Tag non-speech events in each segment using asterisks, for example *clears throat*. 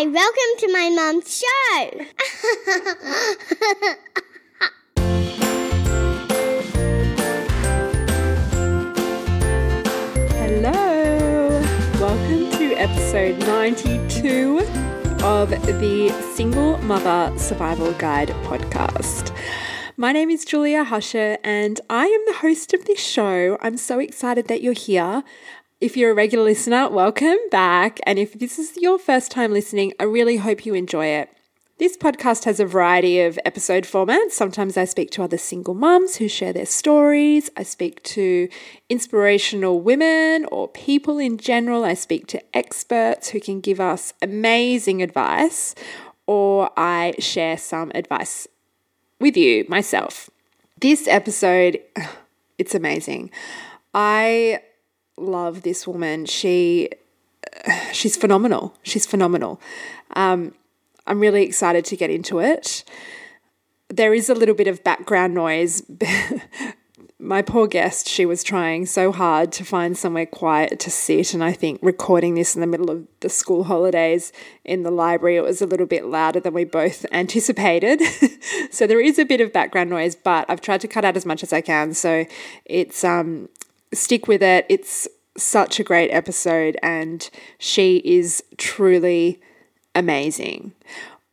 Hi, welcome to my mom's show. Hello, welcome to episode 92 of the Single Mother Survival Guide podcast. My name is Julia Hasche, and I am the host of this show. I'm so excited that you're here. If you're a regular listener, welcome back. And if this is your first time listening, I really hope you enjoy it. This podcast has a variety of episode formats. Sometimes I speak to other single mums who share their stories. I speak to inspirational women or people in general. I speak to experts who can give us amazing advice, or I share some advice with you myself. This episode, *sighs* it's amazing. I love this woman. She she's phenomenal. She's phenomenal. Um, I'm really excited to get into it. There is a little bit of background noise. *laughs* My poor guest, she was trying so hard to find somewhere quiet to sit. And I think recording this in the middle of the school holidays in the library, it was a little bit louder than we both anticipated. *laughs* so there is a bit of background noise, but I've tried to cut out as much as I can. So it's, um, stick with it. It's such a great episode, and she is truly amazing.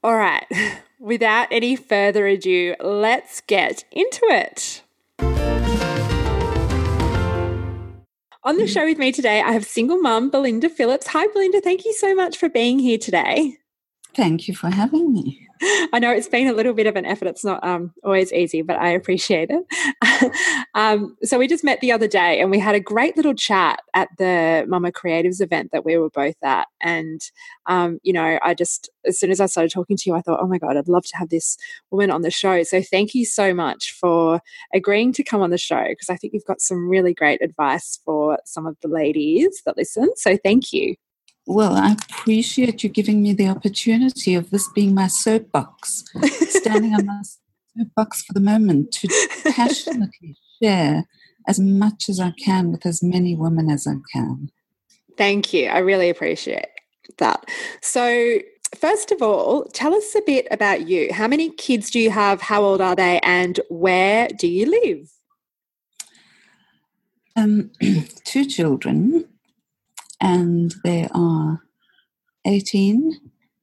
All right, *laughs* without any further ado, let's get into it. On the show with me today, I have single mum Belinda Phillips. Hi, Belinda. Thank you so much for being here today. Thank you for having me. *laughs* I know it's been a little bit of an effort. It's not um, always easy, but I appreciate it. *laughs* um, so we just met the other day and we had a great little chat at the Mama Creatives event that we were both at. And, um, you know, I just, as soon as I started talking to you, I thought, oh my God, I'd love to have this woman on the show. So thank you so much for agreeing to come on the show because I think you've got some really great advice for some of the ladies that listen. So thank you. Well, I appreciate you giving me the opportunity of this being my soapbox, *laughs* standing on my soapbox for the moment to passionately share as much as I can with as many women as I can. Thank you. I really appreciate that. So, first of all, tell us a bit about you. How many kids do you have? How old are they? And where do you live? Um, *clears throat* two children and they are 18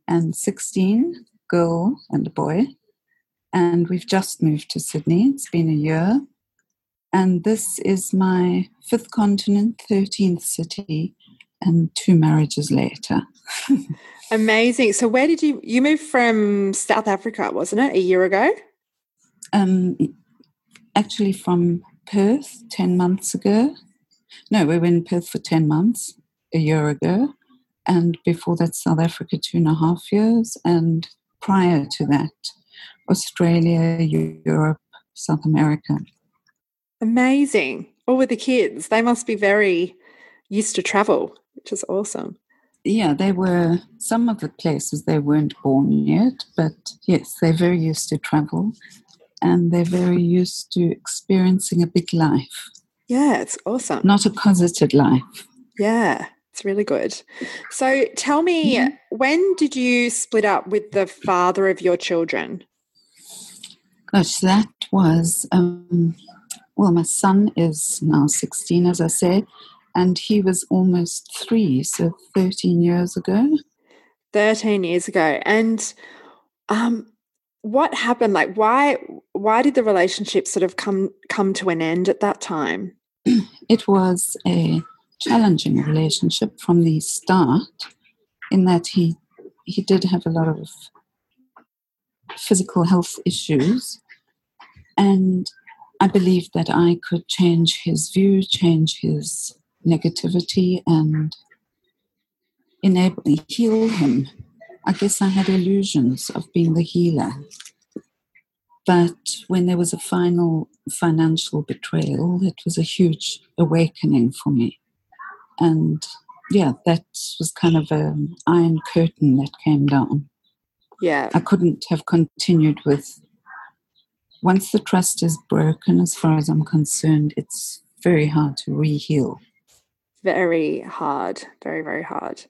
and 16, girl and a boy. And we've just moved to Sydney. It's been a year. And this is my fifth continent, 13th city, and two marriages later. *laughs* Amazing. So, where did you you moved from South Africa, wasn't it, a year ago? Um, actually, from Perth 10 months ago. No, we were in Perth for 10 months a year ago, and before that, South Africa two and a half years, and prior to that, Australia, Europe, South America. Amazing. All with the kids. They must be very used to travel, which is awesome. Yeah, they were some of the places they weren't born yet, but yes, they're very used to travel and they're very used to experiencing a big life. Yeah, it's awesome. Not a closeted life. Yeah. It's really good. So tell me, mm-hmm. when did you split up with the father of your children? Gosh, that was, um, well, my son is now 16, as I said, and he was almost three, so 13 years ago. 13 years ago. And um, what happened? Like, why, why did the relationship sort of come, come to an end at that time? *clears throat* It was a challenging relationship from the start in that he he did have a lot of physical health issues and I believed that I could change his view, change his negativity and enable heal him. I guess I had illusions of being the healer. But when there was a final financial betrayal, it was a huge awakening for me and yeah, that was kind of an iron curtain that came down. Yeah. I couldn't have continued with. Once the trust is broken, as far as I'm concerned, it's very hard to re heal. very hard. Very, very hard.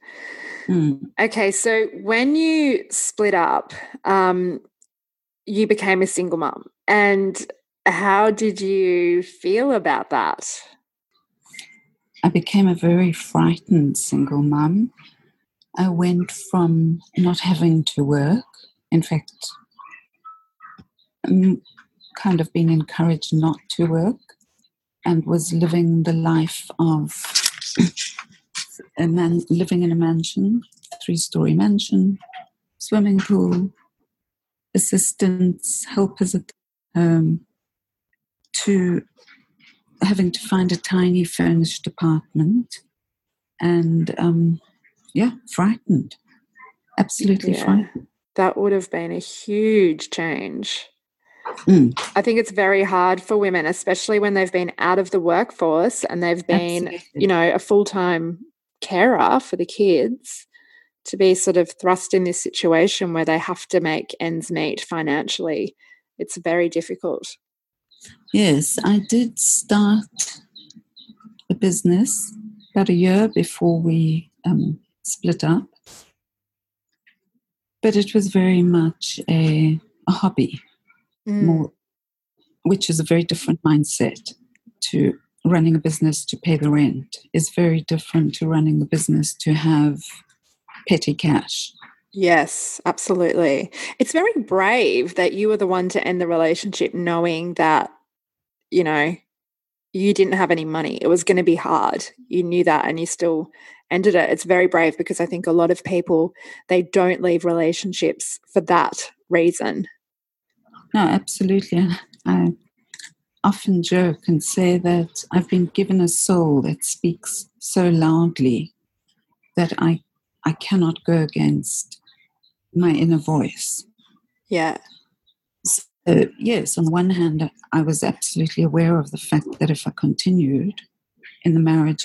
Mm. Okay, so when you split up, um, you became a single mum. And how did you feel about that? I became a very frightened single mum. I went from not having to work, in fact, um, kind of being encouraged not to work, and was living the life of *coughs* a man living in a mansion, three story mansion, swimming pool, assistants, helpers at home, to having to find a tiny furnished apartment and um, yeah, frightened. Absolutely Yeah. frightened. That would have been a huge change. Mm, I think it's very hard for women, especially when they've been out of the workforce and they've been, absolutely. you know, a full time carer for the kids, to be sort of thrust in this situation where they have to make ends meet financially. It's very difficult. Yes, I did start a business about a year before we um, split up. But it was very much a, a hobby, Mm. more, which is a very different mindset to running a business to pay the rent, is very different to running a business to have petty cash. Yes, absolutely. It's very brave that you were the one to end the relationship knowing that, you know, you didn't have any money. It was going to be hard. You knew that and you still ended it. It's very brave because I think a lot of people they don't leave relationships for that reason. No, absolutely. I often joke and say that I've been given a soul that speaks so loudly that I, I cannot go against my inner voice. Yeah. Yes, on the one hand, I was absolutely aware of the fact that if I continued in the marriage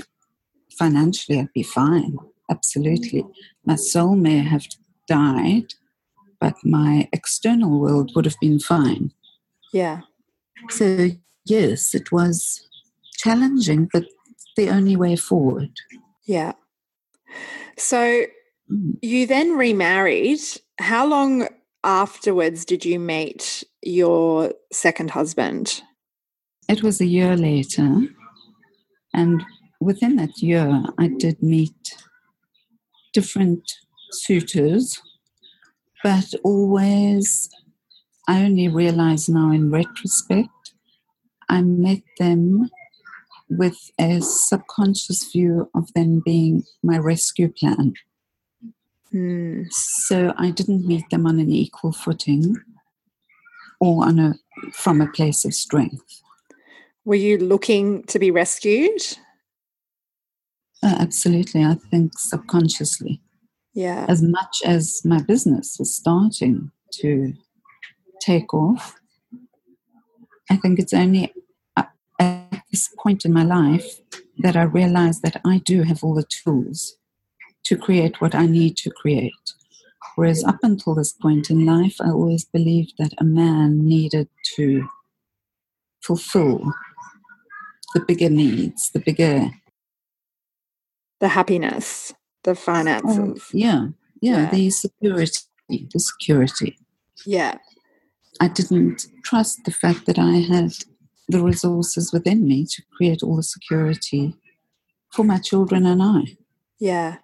financially, I'd be fine. Absolutely. My soul may have died, but my external world would have been fine. Yeah. So, yes, it was challenging, but the only way forward. Yeah. So Mm. you then remarried. How long afterwards did you meet your second husband? It was a year later, and within that year, I did meet different suitors, but always, I only realize now in retrospect, I met them with a subconscious view of them being my rescue plan. Hmm. So I didn't meet them on an equal footing or on a from a place of strength. Were you looking to be rescued? Uh, absolutely, I think subconsciously, Yeah. as much as my business was starting to take off, I think it's only at at this point in my life that I realized that I do have all the tools to create what I need to create. Whereas up until this point in life, I always believed that a man needed to fulfill the bigger needs, the bigger The happiness, the finances. Oh, yeah, yeah, Yeah. the security, the security. Yeah. I didn't trust the fact that I had the resources within me to create all the security for my children and I. Yeah.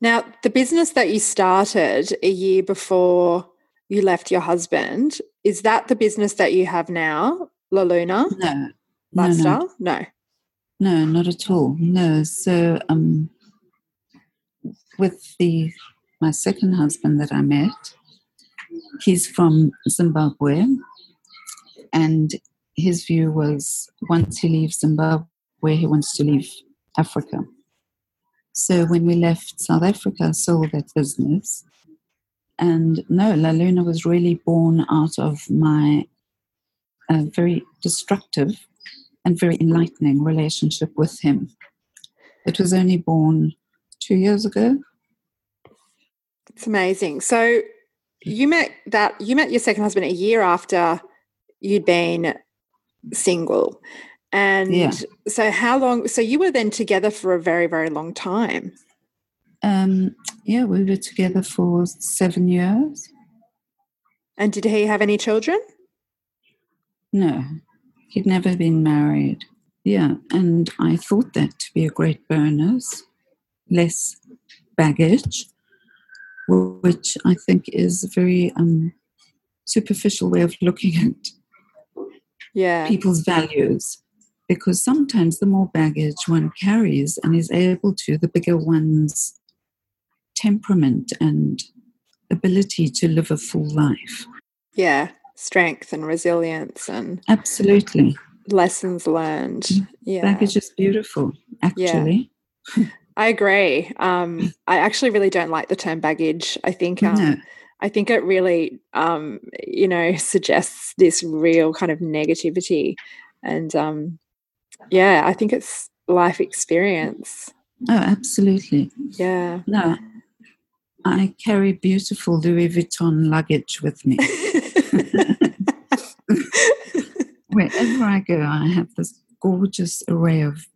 Now, the business that you started a year before you left your husband, is that the business that you have now, La Luna No, no, no, Lifestyle? No. no, not at all. No. So, um, with the my second husband that I met, he's from Zimbabwe, and his view was once he leaves Zimbabwe, he wants to leave Africa. So when we left South Africa, I sold that business. And no, La Luna was really born out of my uh, very destructive and very enlightening relationship with him. It was only born two years ago. It's amazing. So you met that you met your second husband a year after you'd been single. And Yeah. so, how long? So, you were then together for a very, very long time. Um, yeah, we were together for seven years. And did he have any children? No, he'd never been married. Yeah, and I thought that to be a great bonus, less baggage, which I think is a very um, superficial way of looking at Yeah. people's values. Because sometimes the more baggage one carries and is able to, the bigger one's temperament and ability to live a full life. Yeah. Strength and resilience and Absolutely. lessons learned. Yeah. Baggage is beautiful, actually. Yeah. *laughs* I agree. Um, I actually really don't like the term baggage. I think um, No. I think it really, um, you know, suggests this real kind of negativity, and um, yeah, I think it's life experience. Oh, absolutely. Yeah. No, I carry beautiful Louis Vuitton luggage with me. *laughs* *laughs* Wherever I go, I have this gorgeous array of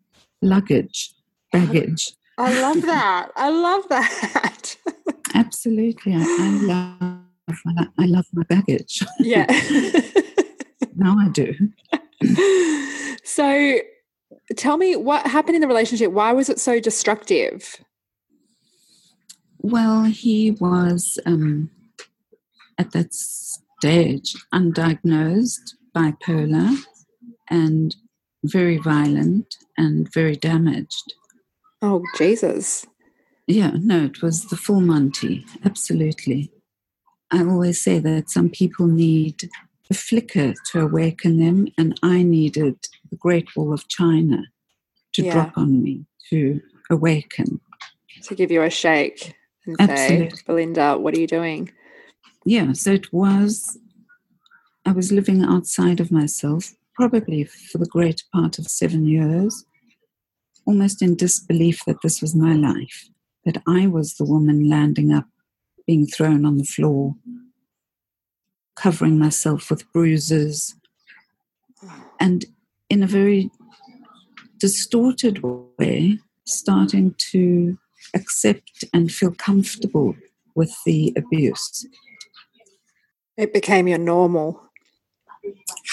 luggage, baggage. I love that. I love that. *laughs* Absolutely. I, I love my, I love my baggage. yeah. now I do. so, tell me what happened in the relationship. Why was it so destructive? Well, he was um, at that stage undiagnosed, bipolar, and very violent and very damaged. Oh, Jesus. Yeah, no, it was the full Monty, absolutely. I always say that some people need a flicker to awaken them, and I needed the Great Wall of China to Yeah. drop on me to awaken. To give you a shake and say, Belinda, what are you doing? Yeah, so it was, I was living outside of myself, probably for the greater part of seven years, almost in disbelief that this was my life, that I was the woman landing up, being thrown on the floor, covering myself with bruises, and in a very distorted way, starting to accept and feel comfortable with the abuse. It became your normal.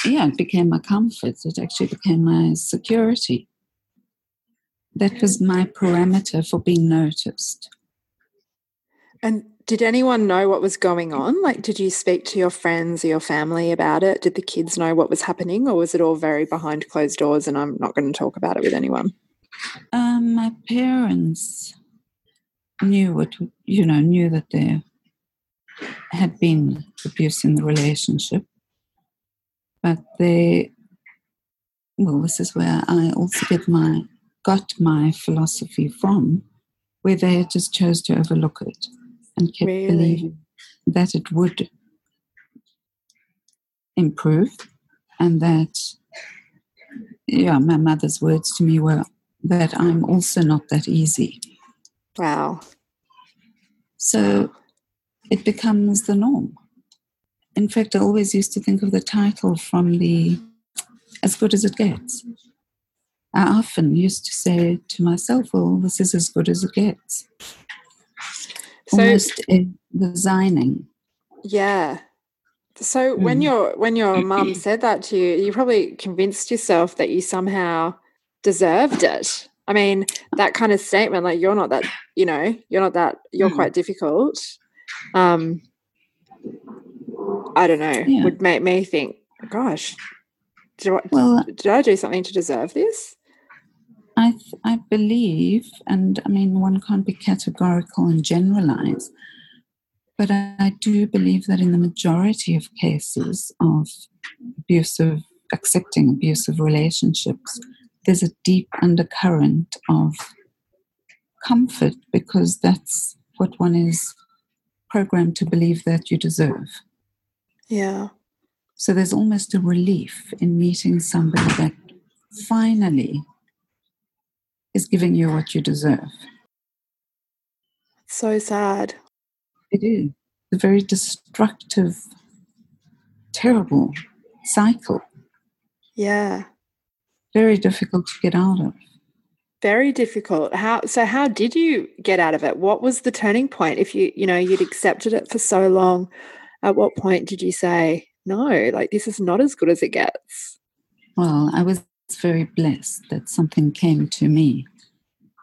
yeah, it became my comfort. It actually became my security. That was my parameter for being noticed. And did anyone know what was going on? Like, did you speak to your friends or your family about it? Did the kids know what was happening, or was it all very behind closed doors and I'm not going to talk about it with anyone? Um, my parents knew what you know knew that there had been abuse in the relationship, but they well, this is where I also get my got my philosophy from, where they just chose to overlook it and kept Really? believing that it would improve and that yeah, my mother's words to me were that I'm also not that easy. Wow. So it becomes the norm. In fact, I always used to think of the title from the As Good as It Gets. I often used to say to myself, well, this is as good as it gets. So, Almost uh, resigning. yeah. So when Mm. your when your *clears throat* mum said that to you, you probably convinced yourself that you somehow deserved it. I mean, that kind of statement, like you're not that, you know, you're not that, you're Mm. quite difficult. Um, I don't know, Yeah. would make me think, gosh, did I, Well, did I do something to deserve this? I, th- I believe, and I mean, one can't be categorical and generalize, but I, I do believe that in the majority of cases of abusive, accepting abusive relationships, there's a deep undercurrent of comfort because that's what one is programmed to believe that you deserve. Yeah. So there's almost a relief in meeting somebody that finally is giving you what you deserve. So sad. It is a very destructive, terrible cycle. Yeah. very difficult to get out of. Very difficult. How so how did you get out of it? What was the turning point? If you, you know, you'd accepted it for so long, at what point did you say, no, like this is not as good as it gets? Well, I was very blessed that something came to me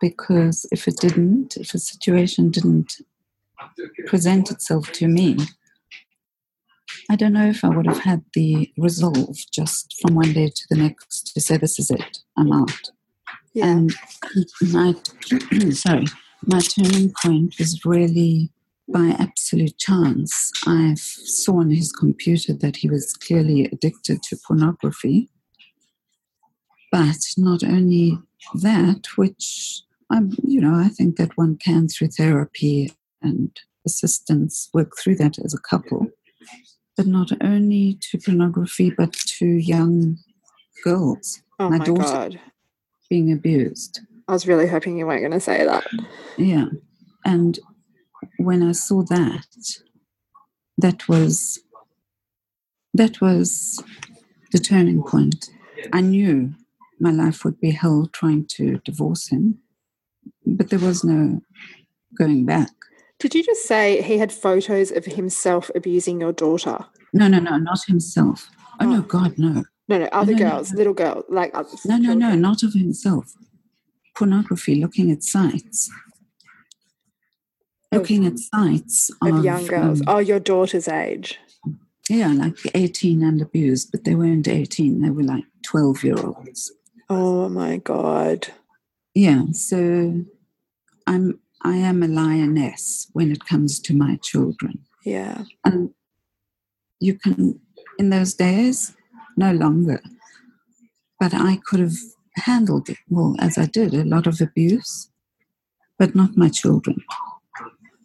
because if it didn't, if a situation didn't present itself to me, I don't know if I would have had the resolve just from one day to the next to say, This is it, I'm out. Yeah. And my *clears throat* sorry, my turning point was really by absolute chance. I saw on his computer that he was clearly addicted to pornography. But not only that, which I'm, you know, I think that one can through therapy and assistance work through that as a couple, but not only to pornography, but to young girls. Oh my, my daughter God. being abused. I was really hoping you weren't going to say that. Yeah. And when I saw that, that was that was the turning point. I knew my life would be hell trying to divorce him, but there was no going back. Did you just say he had photos of himself abusing your daughter? No, no, no, not himself. Oh, oh. no, God, no. No, no, other no, girls, no. little girl, like others. No, no, no, not of himself. Pornography, looking at sites. Looking at sites of, of young girls. Um, oh, your daughter's age. Yeah, like 18 and abused, but they weren't 18, they were like 12 year olds. Oh my God. Yeah, so I'm I am a lioness when it comes to my children. Yeah. And you can in those days, no longer. But I could have handled it, well, as I did, a lot of abuse, but not my children.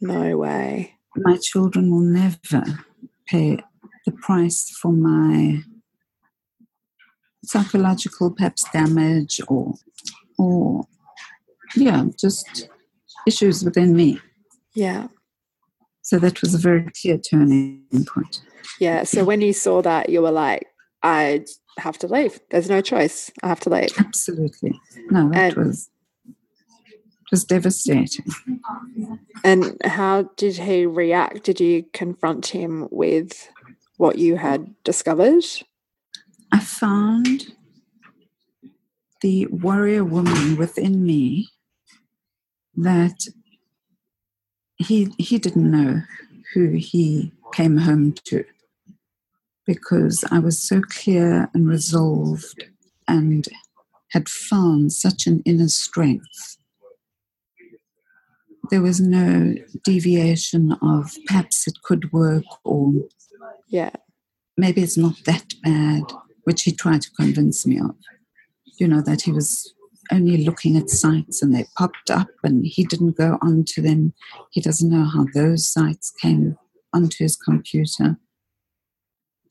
No way. My children will never pay the price for my psychological perhaps damage or or yeah just issues within me. Yeah. So that was a very clear turning point. Yeah so when you saw that you were like i have to leave. There's no choice. I have to leave. Absolutely. No that and, was was devastating. And how did he react? Did you confront him with what you had discovered I found the warrior woman within me that he he didn't know who he came home to because I was so clear and resolved and had found such an inner strength. There was no deviation of perhaps it could work or yeah maybe it's not that bad which he tried to convince me of. You know, that he was only looking at sites and they popped up and he didn't go onto them. He doesn't know how those sites came onto his computer.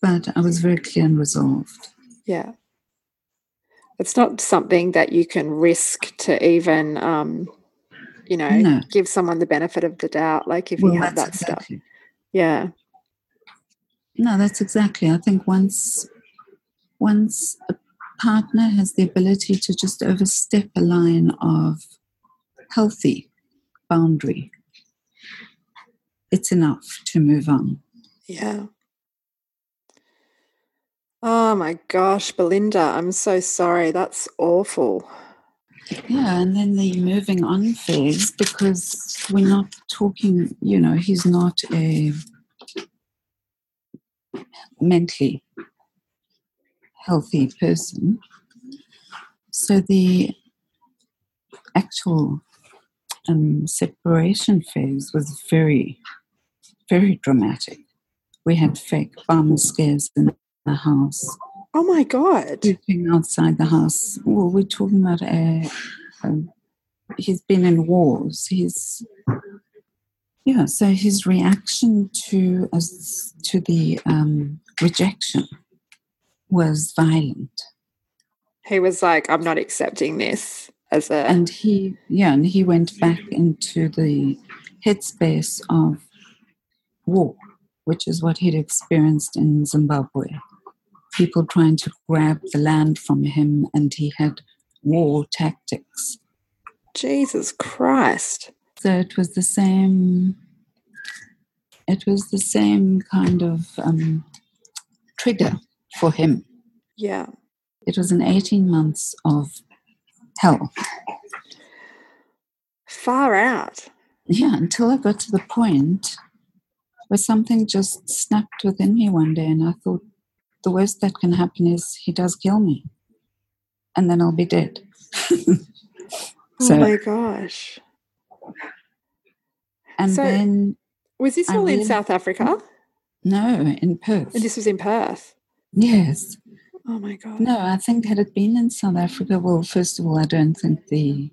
But I was very clear and resolved. Yeah. It's not something that you can risk to even, um, you know, no. give someone the benefit of the doubt. Like if well, you have that exactly. stuff. Yeah. No, that's exactly. I think once once a partner has the ability to just overstep a line of healthy boundary, it's enough to move on. Yeah. Oh my gosh, Belinda, I'm so sorry. That's awful. Yeah, and then the moving on phase because we're not talking, you know, he's not a mentally healthy person. So the actual um, separation phase was very, very dramatic. We had fake bomb scares in the house. Oh my God. Sleeping outside the house. Well, we're talking about a, a he's been in wars. He's yeah. So his reaction to as to the um, rejection was violent. He was like, I'm not accepting this as a. And he, yeah, and he went back into the headspace of war, which is what he'd experienced in Zimbabwe. people trying to grab the land from him, and he had war tactics. Jesus Christ. So it was the same. It was the same kind of um, trigger for him. Yeah. It was an 18 months of hell. Far out. Yeah, until I got to the point where something just snapped within me one day, and I thought, the worst that can happen is he does kill me, and then I'll be dead. *laughs* oh my gosh. And So- then, Was this I all in South Africa? no, in Perth. And this was in Perth. Yes. Oh my god. No, I think had it been in South Africa, well, first of all, I don't think the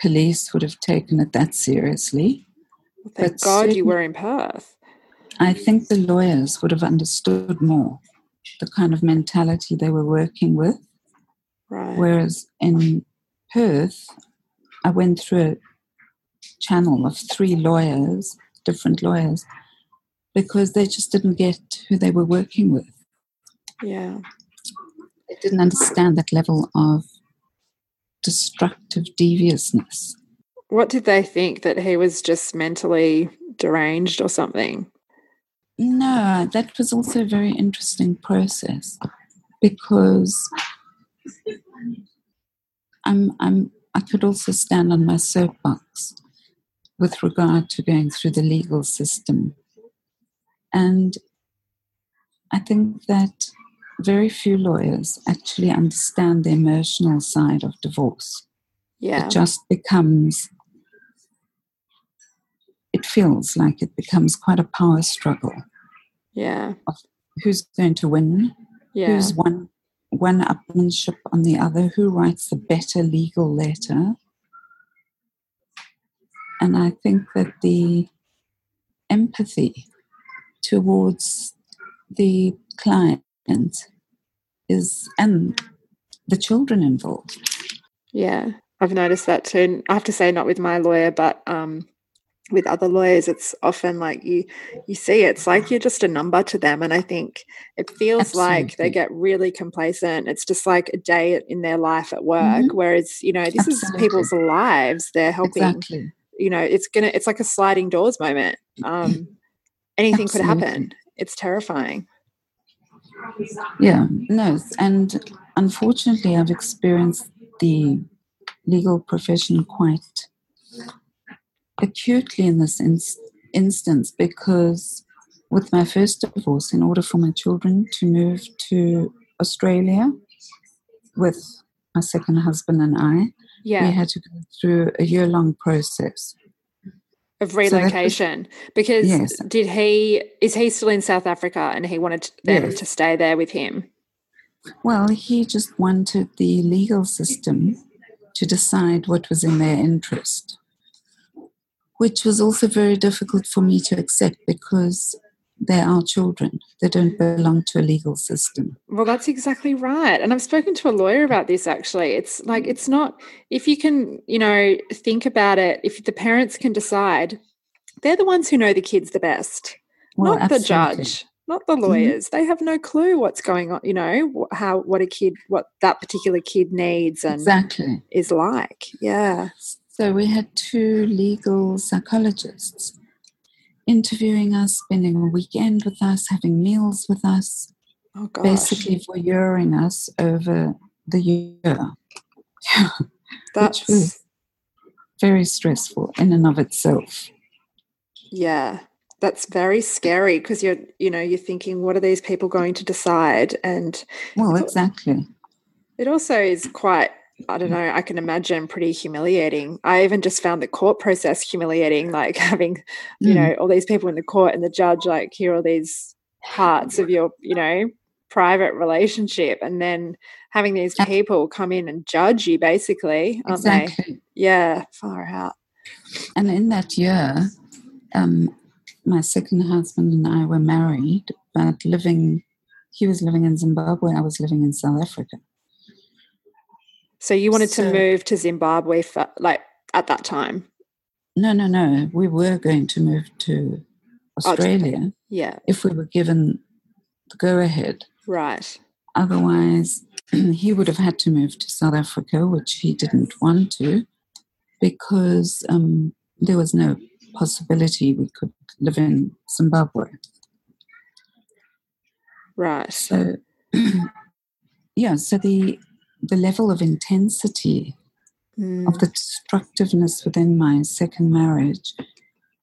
police would have taken it that seriously. Well, thank but God you were in Perth. I think the lawyers would have understood more the kind of mentality they were working with. Right. Whereas in Perth, I went through a channel of three lawyers, different lawyers, because they just didn't get who they were working with. yeah. They didn't understand that level of destructive deviousness. What did they think that he was just mentally deranged or something? No, that was also a very interesting process because I'm, I'm, I could also stand on my soapbox with regard to going through the legal system. And I think that very few lawyers actually understand the emotional side of divorce. Yeah. It just becomes, it feels like it becomes quite a power struggle. Yeah. Who's going to win? Yeah. Who's one one upmanship on the other? Who writes the better legal letter? And I think that the empathy towards the client is and the children involved. Yeah, I've noticed that too. And I have to say, not with my lawyer, but um, with other lawyers, it's often like you you see it's like you're just a number to them, and I think it feels like they get really complacent. It's just like a day in their life at work, whereas you know this is people's lives. They're helping. Exactly. You know, it's gonna. It's like a sliding doors moment. Um, anything could happen. It's terrifying. Yeah, no, and unfortunately, I've experienced the legal profession quite acutely in this ins- instance because with my first divorce, in order for my children to move to Australia with my second husband and I, Yeah. we had to go through a year long process. Of relocation because Yes. did he is he still in South Africa and he wanted them Yes. to stay there with him Well, he just wanted the legal system to decide what was in their interest, which was also very difficult for me to accept because they're our children. They don't belong to a legal system. well that's exactly right. And I've spoken to a lawyer about this actually. It's like it's not if you can you know think about it if the parents can decide they're the ones who know the kids the best Well, not the judge not the mm-hmm. lawyers. They have no clue what's going on you know how what a kid what that particular kid needs and Exactly. is like. Yeah. So we had two legal psychologists interviewing us, spending a weekend with us, having meals with us, oh basically voyeuring us over the year. *laughs* that's was- Very stressful in and of itself. Yeah, that's very scary because you're, you know, you're thinking, what are these people going to decide? And Well, exactly. it also is quite, I don't know, I can imagine pretty humiliating. I even just found the court process humiliating, like *laughs* having, you Mm. know, all these people in the court and the judge like hear all these parts of your, you know, private relationship and then having these people come in and judge you basically, aren't they? Exactly. Yeah, far out. And in that year, um, my second husband and I were married, but living, he was living in Zimbabwe, I was living in South Africa. So you wanted to move to Zimbabwe for like at that time. No, no, no. We were going to move to Oh, Australia Yeah. if we were given the go ahead. Right. Otherwise, *clears throat* he would have had to move to South Africa, which he didn't want to, because um, there was no possibility we could live in Zimbabwe. Right. So, *clears throat* yeah, so the the level of intensity Mm. of the destructiveness within my second marriage,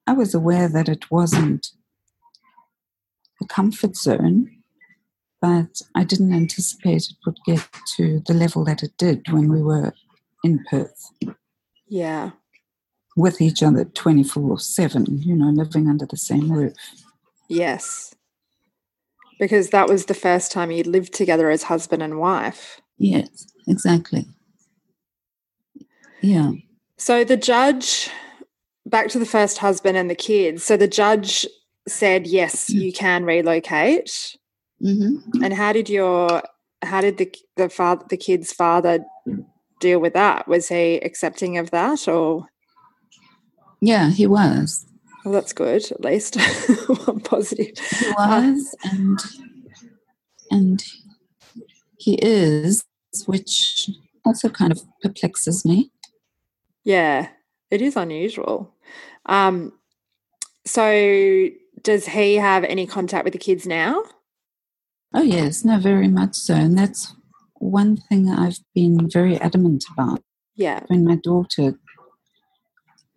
I was aware that it wasn't a comfort zone, but I didn't anticipate it would get to the level that it did when we were in Perth Yeah. with each other 24 7, you know, living under the same roof. Yes. Because that was the first time you lived together as husband and wife. Yes, exactly. Yeah. So the judge, back to the first husband and the kids. So the judge said, yes, you can relocate. Mm-hmm. And how did your, how did the the father, the kid's father, deal with that? Was he accepting of that, or Yeah, he was. well, that's good at least. *laughs* One positive. He was, and and he is, which also kind of perplexes me. Yeah, it is unusual. Um, so does he have any contact with the kids now? Oh yes, no, very much so, and that's one thing I've been very adamant about. Yeah. When my daughter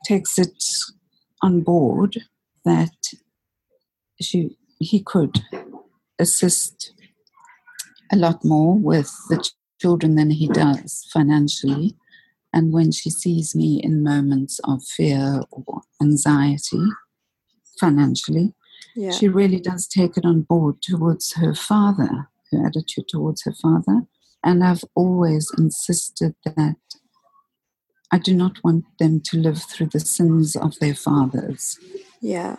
takes it on board that she he could assist a lot more with the ch- children than he does financially. And when she sees me in moments of fear or anxiety financially, Yeah. she really does take it on board towards her father, her attitude towards her father. And I've always insisted that I do not want them to live through the sins of their fathers. yeah.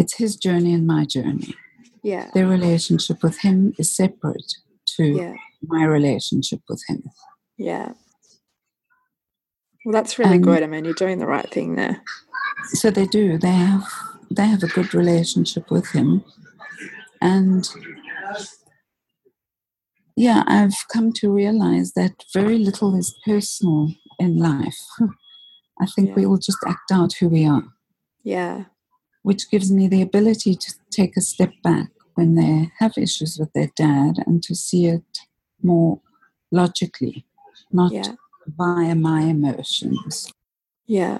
It's his journey and my journey. Yeah. Their relationship with him is separate to Yeah. my relationship with him. Yeah. Well, that's really Um, good. I mean, you're doing the right thing there. So they do. They have they have a good relationship with him. And yeah, I've come to realize that very little is personal in life. *laughs* I think we all just act out who we are, Yeah. which gives me the ability to take a step back when they have issues with their dad and to see it more logically, not Yeah. via my emotions. Yeah.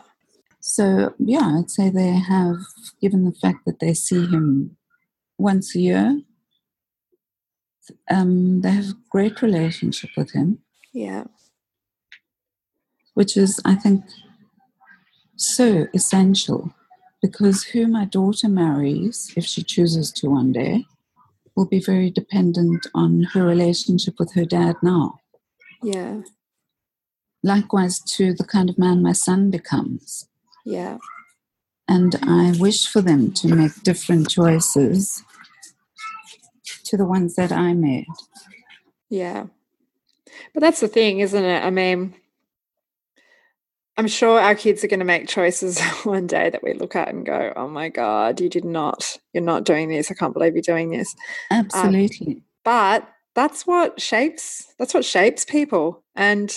So, yeah, I'd say they have, given the fact that they see him once a year, um, they have a great relationship with him, Yeah. which is, I think, so essential because who my daughter marries, if she chooses to one day, will be very dependent on her relationship with her dad now. Yeah. Likewise, to the kind of man my son becomes. Yeah. and I wish for them to make different choices to the ones that I made. Yeah. But that's the thing, isn't it? I mean, I'm sure our kids are going to make choices *laughs* one day that we look at and go, oh my God, you did not, you're not doing this. I can't believe you're doing this. Absolutely. But that's what shapes, that's what shapes people. And,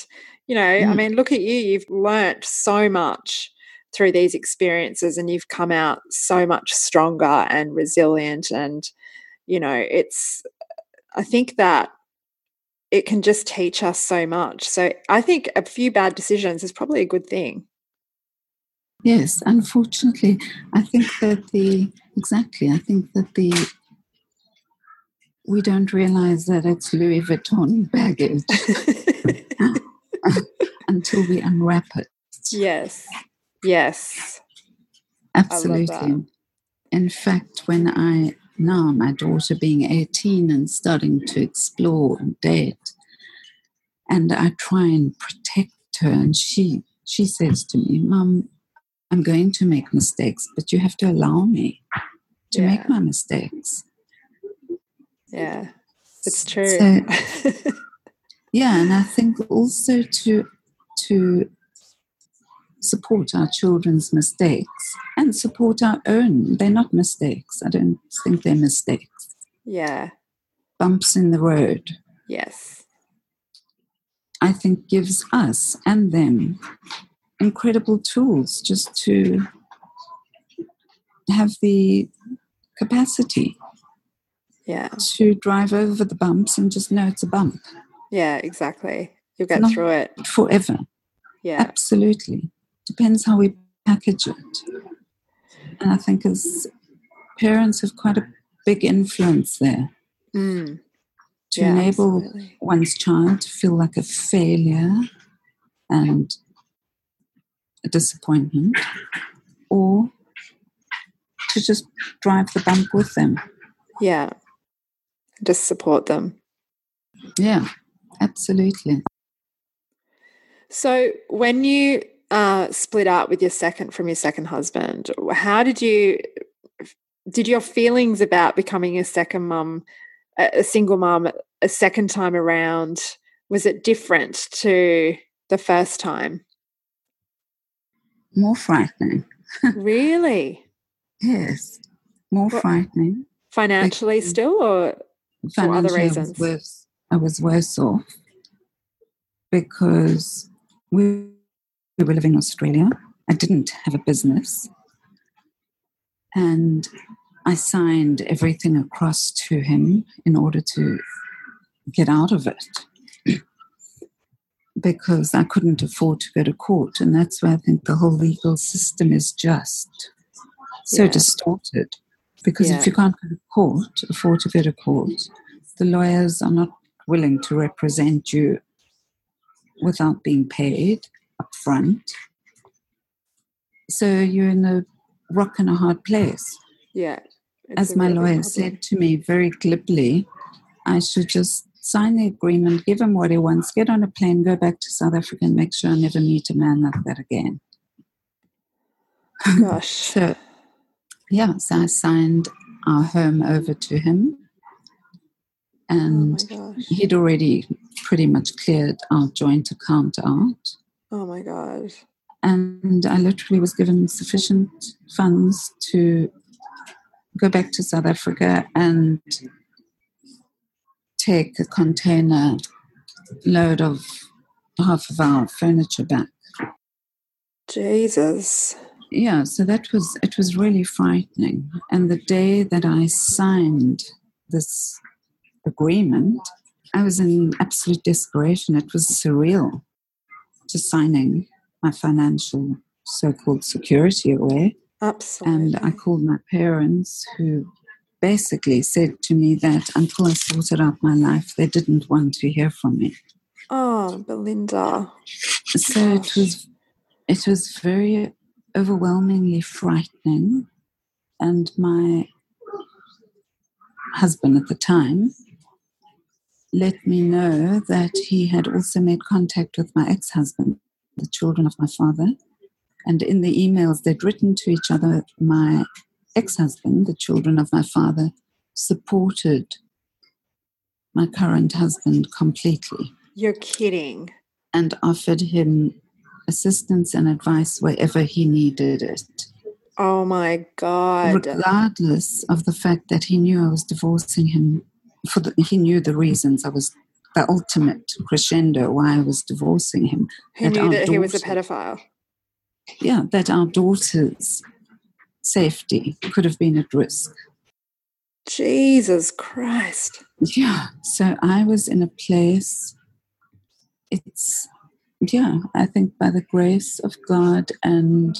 you know, I Mm. mean, look at you, you've learnt so much through these experiences and you've come out so much stronger and resilient. And, you know, it's, I think that it can just teach us so much. So I think a few bad decisions is probably a good thing. yes, unfortunately, I think that the, exactly, I think that the, we don't realize that it's Louis Vuitton baggage *laughs* *laughs* until we unwrap it. yes. Yes. Absolutely. In fact, when I now my daughter being 18 and starting to explore and date, and I try and protect her, and she she says to me, "Mum, I'm going to make mistakes, but you have to allow me to Yeah. make my mistakes." Yeah. It's true. So- *laughs* Yeah, and I think also to to support our children's mistakes and support our own. They're not mistakes. I don't think they're mistakes. yeah. bumps in the road, Yes. I think gives us and them incredible tools just to have the capacity Yeah. to drive over the bumps and just know it's a bump Yeah, exactly. You'll get Not- through it. forever. Yeah. Absolutely. Depends how we package it. And I think as parents have quite a big influence there Mm. To Yeah, enable absolutely. one's child to feel like a failure and a disappointment, or to just drive the bump with them. Yeah. Just support them. Yeah, absolutely. So when you uh, split up with your second from your second husband, how did you did your feelings about becoming a second mum, a single mom a second time around? Was it different to the first time? More frightening. *laughs* really, Yes, more What- frightening. financially still, or For other Financially, I was reasons. worse. I was worse off because we, we were living in Australia. I didn't have a business. And I signed everything across to him in order to get out of it *clears throat* because I couldn't afford to go to court. And that's why I think the whole legal system is just so Yeah. distorted. Because Yeah. if you can't go to court, afford to go to court, the lawyers are not willing to represent you without being paid up front. So you're in a rock and a hard place. Yeah? As my lawyer problem. said to me very glibly, I should just sign the agreement, give him what he wants, get on a plane, go back to South Africa, and make sure I never meet a man like that again. *laughs* Gosh, So, yeah, so I signed our home over to him, oh and gosh, he'd already pretty much cleared our joint account out. oh my god, And I literally was given sufficient funds to go back to South Africa and take a container load of half of our furniture back. Jesus, Yeah, so that was it was really frightening. And the day that I signed this agreement, I was in absolute desperation. It was surreal just signing my financial so-called security away. Absolutely. And I called my parents who basically said to me that until I sorted out my life, they didn't want to hear from me. oh, Belinda, so Gosh. it was it was very overwhelmingly frightening and my husband at the time let me know that he had also made contact with my ex-husband the children of my father and in the emails they'd written to each other my ex-husband the children of my father supported my current husband completely you're kidding. and offered him assistance and advice wherever he needed it, Oh my god. regardless of the fact that he knew I was divorcing him. For the, he knew the reasons I was the ultimate crescendo why I was divorcing him. That knew that he was a pedophile? Yeah, that our daughter's safety could have been at risk. Jesus Christ. Yeah, so I was in a place. It's yeah, I think by the grace of God and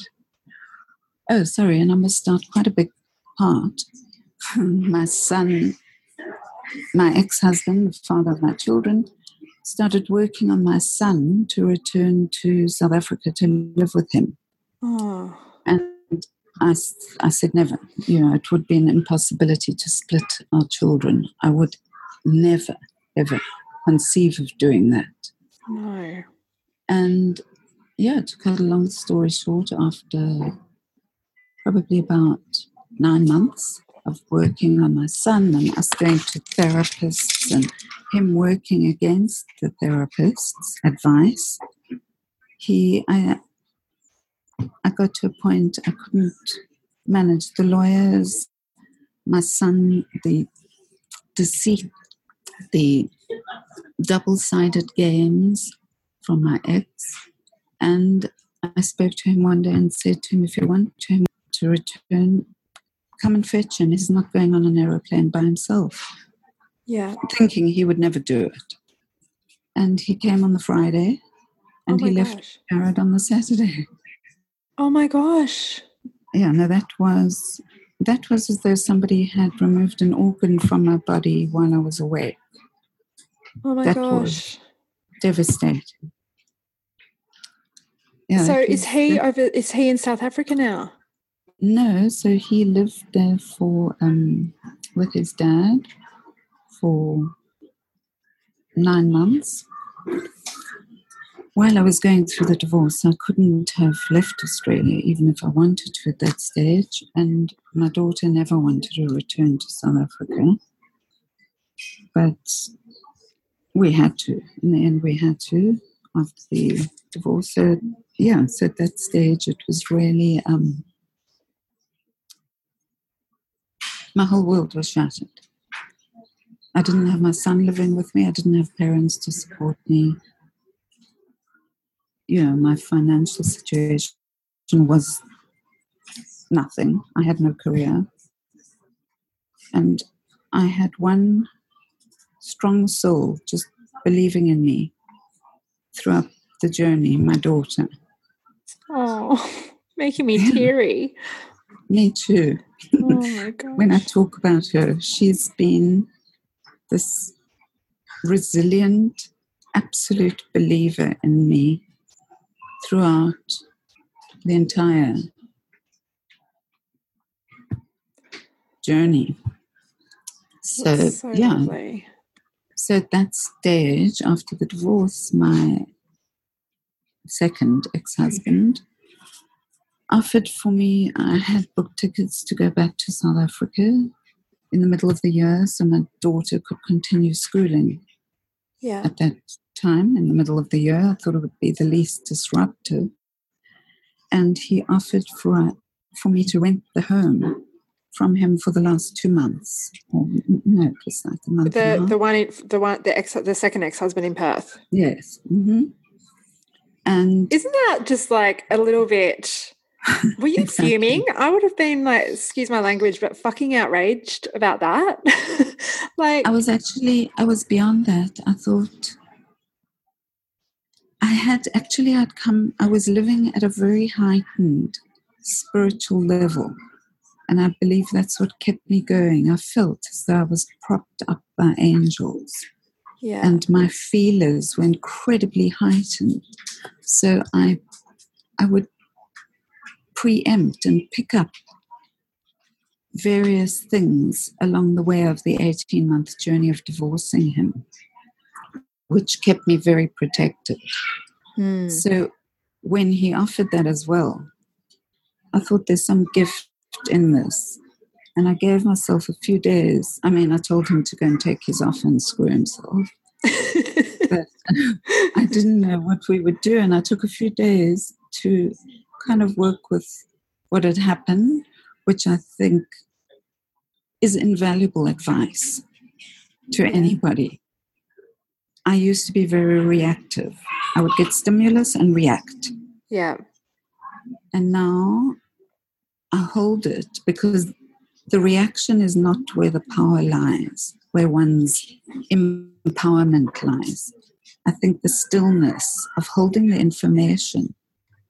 oh, sorry, and I must start quite a big part. *laughs* my son, my ex-husband, the father of my children, started working on my son to return to South Africa to live with him. Oh, And I said, never. You know, it would be an impossibility to split our children. I would never, ever conceive of doing that. no. And yeah, to cut a long story short, after probably about nine months of working on my son and us going to therapists and him working against the therapist's advice, he, I, I got to a point I couldn't manage the lawyers, my son, the deceit the double sided games from my ex. And I spoke to him one day and said to him, if you want to return, come and fetch him. He's not going on an aeroplane by himself. Yeah. Thinking he would never do it. And he came on the Friday and oh he left gosh. Jared on the Saturday. Oh my gosh. Yeah, no, that was that was as though somebody had removed an organ from my body while I was away. Oh my That gosh. was- Devastating. Yeah, so is he over is he in South Africa now? No, so he lived there for um, with his dad for nine months. While I was going through the divorce, I couldn't have left Australia, even if I wanted to at that stage. And my daughter never wanted to return to South Africa. But we had to. In the end, we had to after the divorce. So, yeah, so at that stage, it was really. Um, my whole world was shattered. I didn't have my son living with me. I didn't have parents to support me. You know, my financial situation was nothing. I had no career. And I had one strong soul just believing in me throughout the journey, my daughter. Oh, *laughs* making me teary. *laughs* Me too. Oh *laughs* when I talk about her, she's been this resilient, absolute believer in me throughout the entire journey. So, so yeah, lovely. so at that stage, after the divorce, my second ex husband offered for me, I had booked tickets to go back to South Africa in the middle of the year so my daughter could continue schooling Yeah. at that time in the middle of the year. I thought it would be the least disruptive. And he offered for, for me to rent the home from him for the last two months. Or, no, it was like a month The the one in, the one the ex the second ex husband in Perth. Yes. hmm And Isn't that just like a little bit? Were you Exactly. fuming? I would have been like, excuse my language, but fucking outraged about that. *laughs* like, I was actually, I was beyond that. I thought I had actually, I'd come, I was living at a very heightened spiritual level. And I believe that's what kept me going. I felt as though I was propped up by angels. yeah, and my feelers were incredibly heightened. So I, I would preempt and pick up various things along the way of the 18 month journey of divorcing him, which kept me very protected. Hmm. So when he offered that as well, I thought there's some gift in this. And I gave myself a few days. I mean, I told him to go and take his off and screw himself *laughs* but *laughs* I didn't know what we would do. And I took a few days to kind of work with what had happened, which I think is invaluable advice to anybody. I used to be very reactive. I would get stimulus and react. yeah, And now I hold it because the reaction is not where the power lies, where one's empowerment lies. I think the stillness of holding the information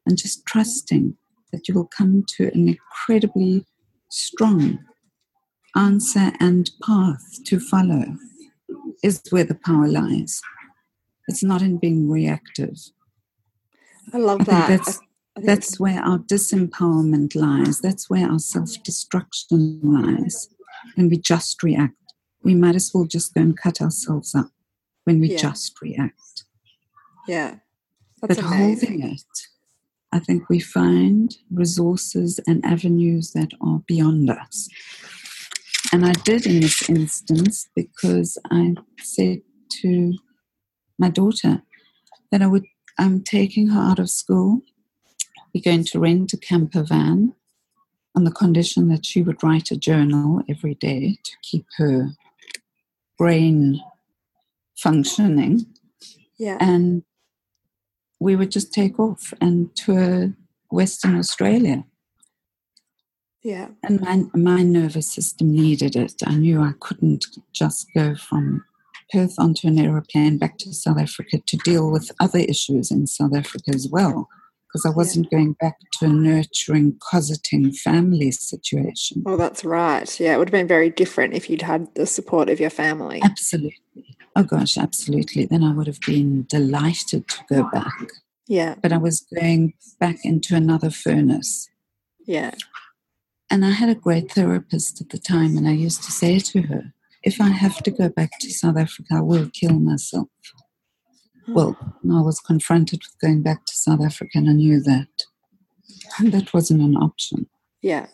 and just trusting that you will come to an incredibly strong answer and path to follow is where the power lies. It's not in being reactive. I love I that. that's I that's where our disempowerment lies. That's where our self destruction lies. When we just react, we might as well just go and cut ourselves up when we Yeah. just react. yeah, that's but amazing. holding it, I think we find resources and avenues that are beyond us. And I did in this instance because I said to my daughter that I would, I'm taking her out of school. We're going to rent a camper van on the condition that she would write a journal every day to keep her brain functioning. Yeah. And we would just take off and tour Western Australia. Yeah. And my, my nervous system needed it. I knew I couldn't just go from Perth onto an aeroplane back to South Africa to deal with other issues in South Africa as well, because I wasn't yeah. going back to a nurturing, cosseting family situation. Oh, that's right. Yeah, it would have been very different if you'd had the support of your family. Absolutely. Oh, gosh, absolutely. Then I would have been delighted to go back. Yeah. But I was going back into another furnace. Yeah. And I had a great therapist at the time, and I used to say to her, if I have to go back to South Africa, I will kill myself. Hmm. Well, I was confronted with going back to South Africa and I knew that. And that wasn't an option. Yeah.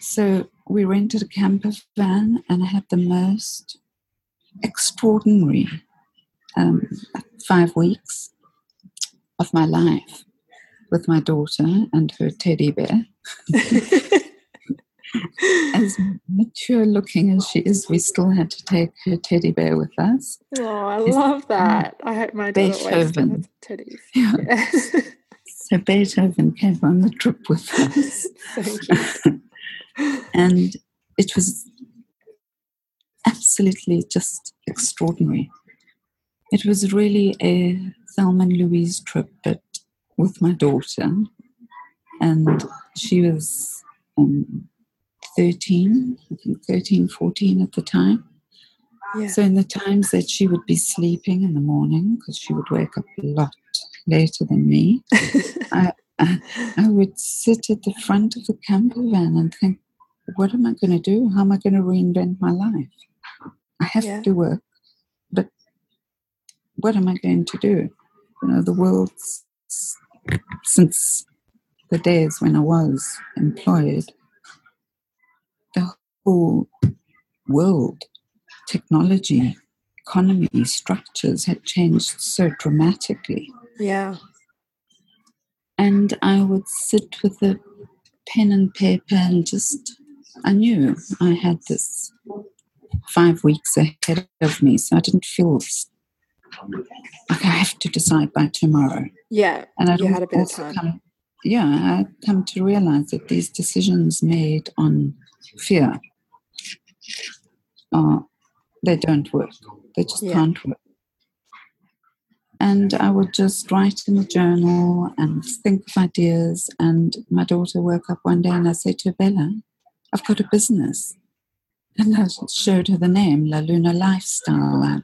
So we rented a camper van and I had the most extraordinary um, five weeks of my life with my daughter and her teddy bear. *laughs* as mature looking as she is, we still had to take her teddy bear with us. Oh, I love that. I hope my daughter Beethoven. teddies. *laughs* Yeah. yeah. so Beethoven came on the trip with us. *laughs* and it was absolutely just extraordinary. It was really a Thelma and Louise trip, but with my daughter. And she was um, 13, I think 13, 14 at the time. Yeah. So, in the times that she would be sleeping in the morning, because she would wake up a lot later than me, *laughs* I, I, I, would sit at the front of the camper van and think, what am I going to do? How am I going to reinvent my life? I have yeah. to work, but what am I going to do? You know, the world, since the days when I was employed, the whole world, technology, economy, structures had changed so dramatically. Yeah. And I would sit with a pen and paper and just, I knew I had this five weeks ahead of me, so I didn't feel like I have to decide by tomorrow. Yeah, and I had a bit of time. Come, yeah, I come to realize that these decisions made on fear uh, they don't work. They just yeah. can't work. And I would just write in a journal and think of ideas. And my daughter woke up one day and I said to her, Bella, I've got a business. And I showed her the name, La Luna Lifestyle. I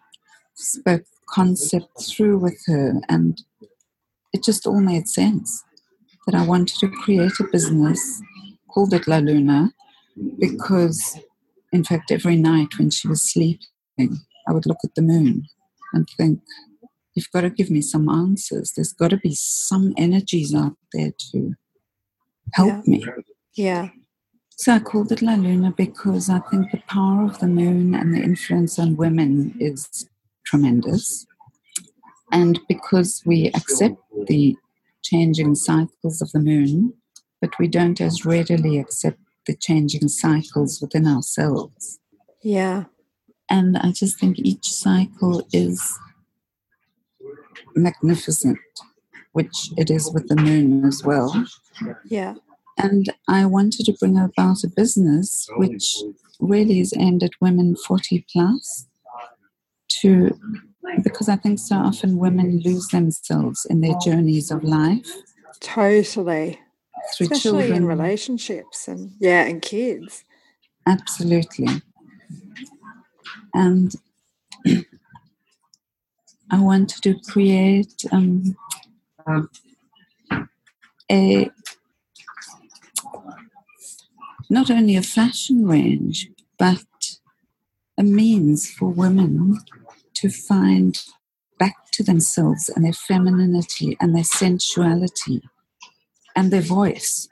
spoke concept through with her, and it just all made sense that I wanted to create a business, called it La Luna, because in fact, every night when she was sleeping, I would look at the moon and think, you've got to give me some answers. There's got to be some energies out there to help yeah. me. Yeah. So I called it La Luna because I think the power of the moon and the influence on women is tremendous. And because we accept the changing cycles of the moon, but we don't as readily accept the changing cycles within ourselves. Yeah. And I just think each cycle is magnificent, which it is with the moon as well. Yeah. And I wanted to bring about a business which really is aimed at women 40 plus to because I think so often women lose themselves in their journeys of life. Totally through Especially children. in relationships and yeah, and kids. Absolutely. And *clears throat* I wanted to create um, a not only a fashion range, but a means for women to find back to themselves and their femininity and their sensuality and their voice.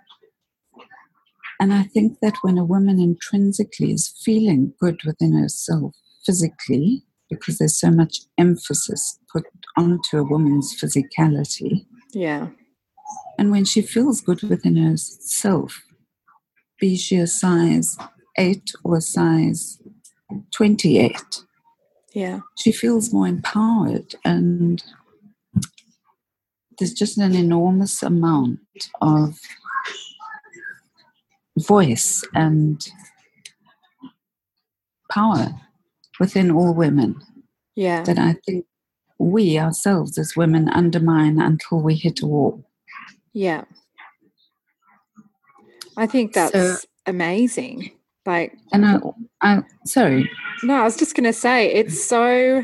And I think that when a woman intrinsically is feeling good within herself physically, because there's so much emphasis put onto a woman's physicality. Yeah. And when she feels good within herself, be she a size 8 or a size 28, Yeah. She feels more empowered, and there's just an enormous amount of voice and power within all women Yeah. that I think we ourselves as women undermine until we hit a wall. Yeah. I think that's So- amazing. Like, And I, I sorry, no, I was just going to say, it's so,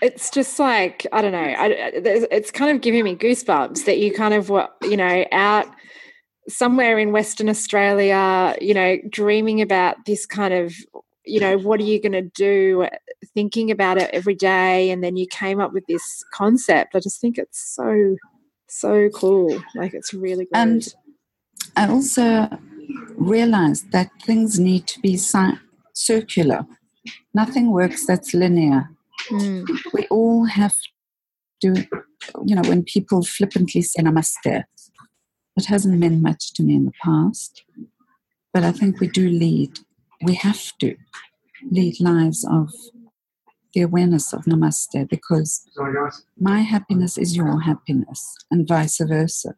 it's just like, I don't know, I, it's kind of giving me goosebumps that you kind of, were, you know, out somewhere in Western Australia, you know, dreaming about this kind of, you know, what are you going to do, thinking about it every day. And then you came up with this concept. I just think it's so, so cool. Like, it's really good. And I also realized that things need to be ci- circular. Nothing works that's linear. Mm, We all have to, you know, when people flippantly say namaste, it hasn't meant much to me in the past, but I think we do lead, we have to lead lives of the awareness of namaste because my happiness is your happiness and vice versa.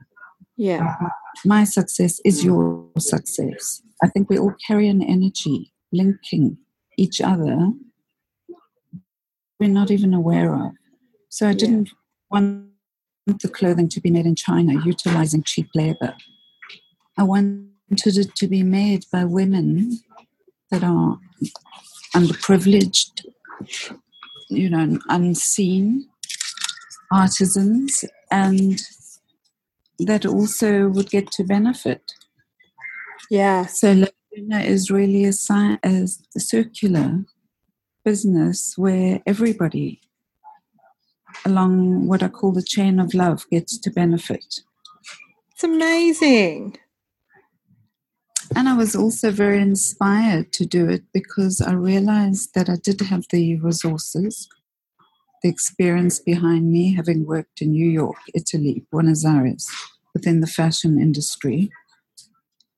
yeah. My success is your success. I think we all carry an energy linking each other we're not even aware of. So I didn't want the clothing to be made in China utilizing cheap labor. I wanted it to be made by women that are underprivileged, you know, unseen artisans and that also would get to benefit. Yeah. So La Luna is really a, sci- a circular business where everybody along what I call the chain of love gets to benefit. It's amazing. And I was also very inspired to do it because I realized that I did have the resources, the experience behind me, having worked in New York, Italy, Buenos Aires, within the fashion industry,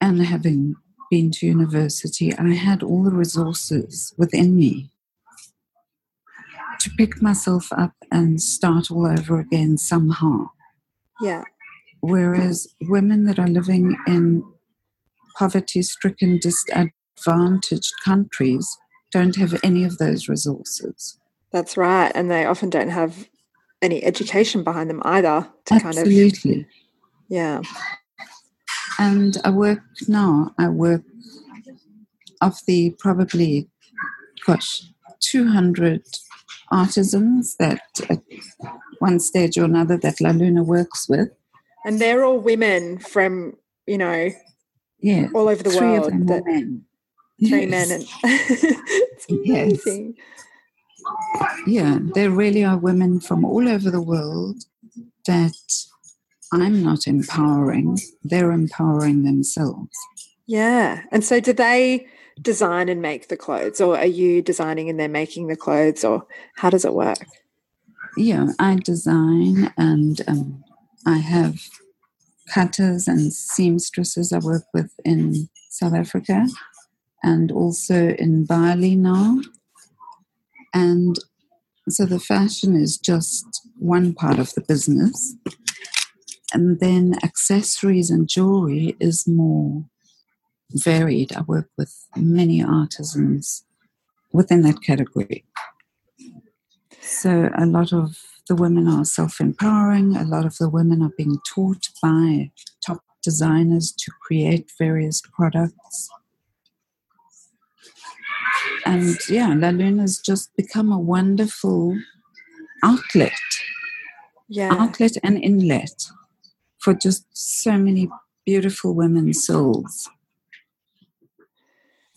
and having been to university, I had all the resources within me to pick myself up and start all over again somehow. Yeah. Whereas women that are living in poverty stricken, disadvantaged countries don't have any of those resources. That's right. And they often don't have any education behind them either to kind of Absolutely. Yeah. And I work now, I work of the probably, gosh, 200 artisans that at one stage or another that La Luna works with. And they're all women from, you know, Yeah. all over the three of world. them that- men. three Yes. men and *laughs* it's Yes. Yeah, there really are women from all over the world that I'm not empowering. They're empowering themselves. Yeah. And so do they design and make the clothes or are you designing and they're making the clothes or how does it work? Yeah, I design and um, I have cutters and seamstresses I work with in South Africa and also in Bali now. And so the fashion is just one part of the business. And then accessories and jewelry is more varied. I work with many artisans within that category. So a lot of the women are self empowering, a lot of the women are being taught by top designers to create various products. And yeah, La Luna's just become a wonderful outlet, Yeah. outlet and inlet for just so many beautiful women's souls.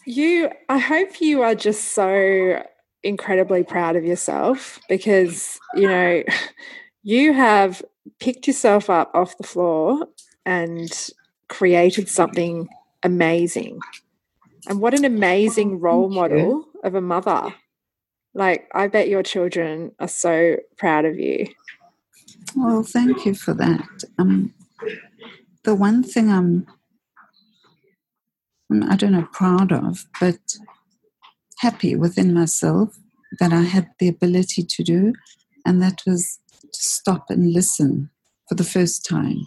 You, I hope you are just so incredibly proud of yourself because, you know, *laughs* you have picked yourself up off the floor and created something amazing. And what an amazing role model of a mother. Like, I bet your children are so proud of you. Well, thank you for that. Um, the one thing I'm, I don't know, proud of, but happy within myself that I had the ability to do, and that was to stop and listen for the first time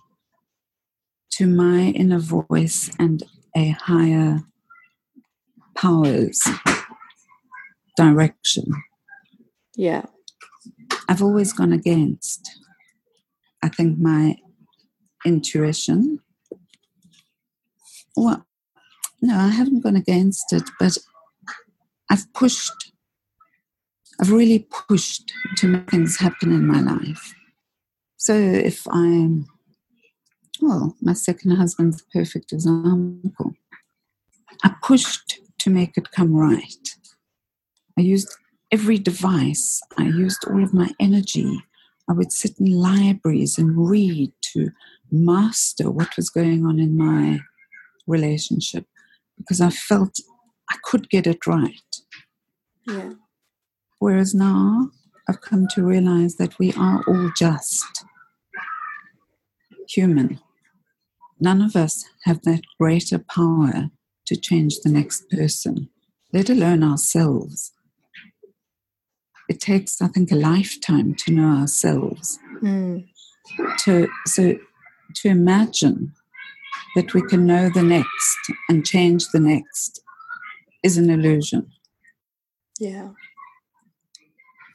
to my inner voice and a higher powers direction. Yeah. I've always gone against, I think, my intuition. Well, no, I haven't gone against it, but I've pushed, I've really pushed to make things happen in my life. So if I'm, well, my second husband's a perfect example. I pushed to make it come right. I used every device, I used all of my energy. I would sit in libraries and read to master what was going on in my relationship because I felt I could get it right. Yeah. Whereas now I've come to realize that we are all just human. None of us have that greater power to change the next person, let alone ourselves. It takes, I think, a lifetime to know ourselves. Mm. To, so to imagine that we can know the next and change the next is an illusion. Yeah.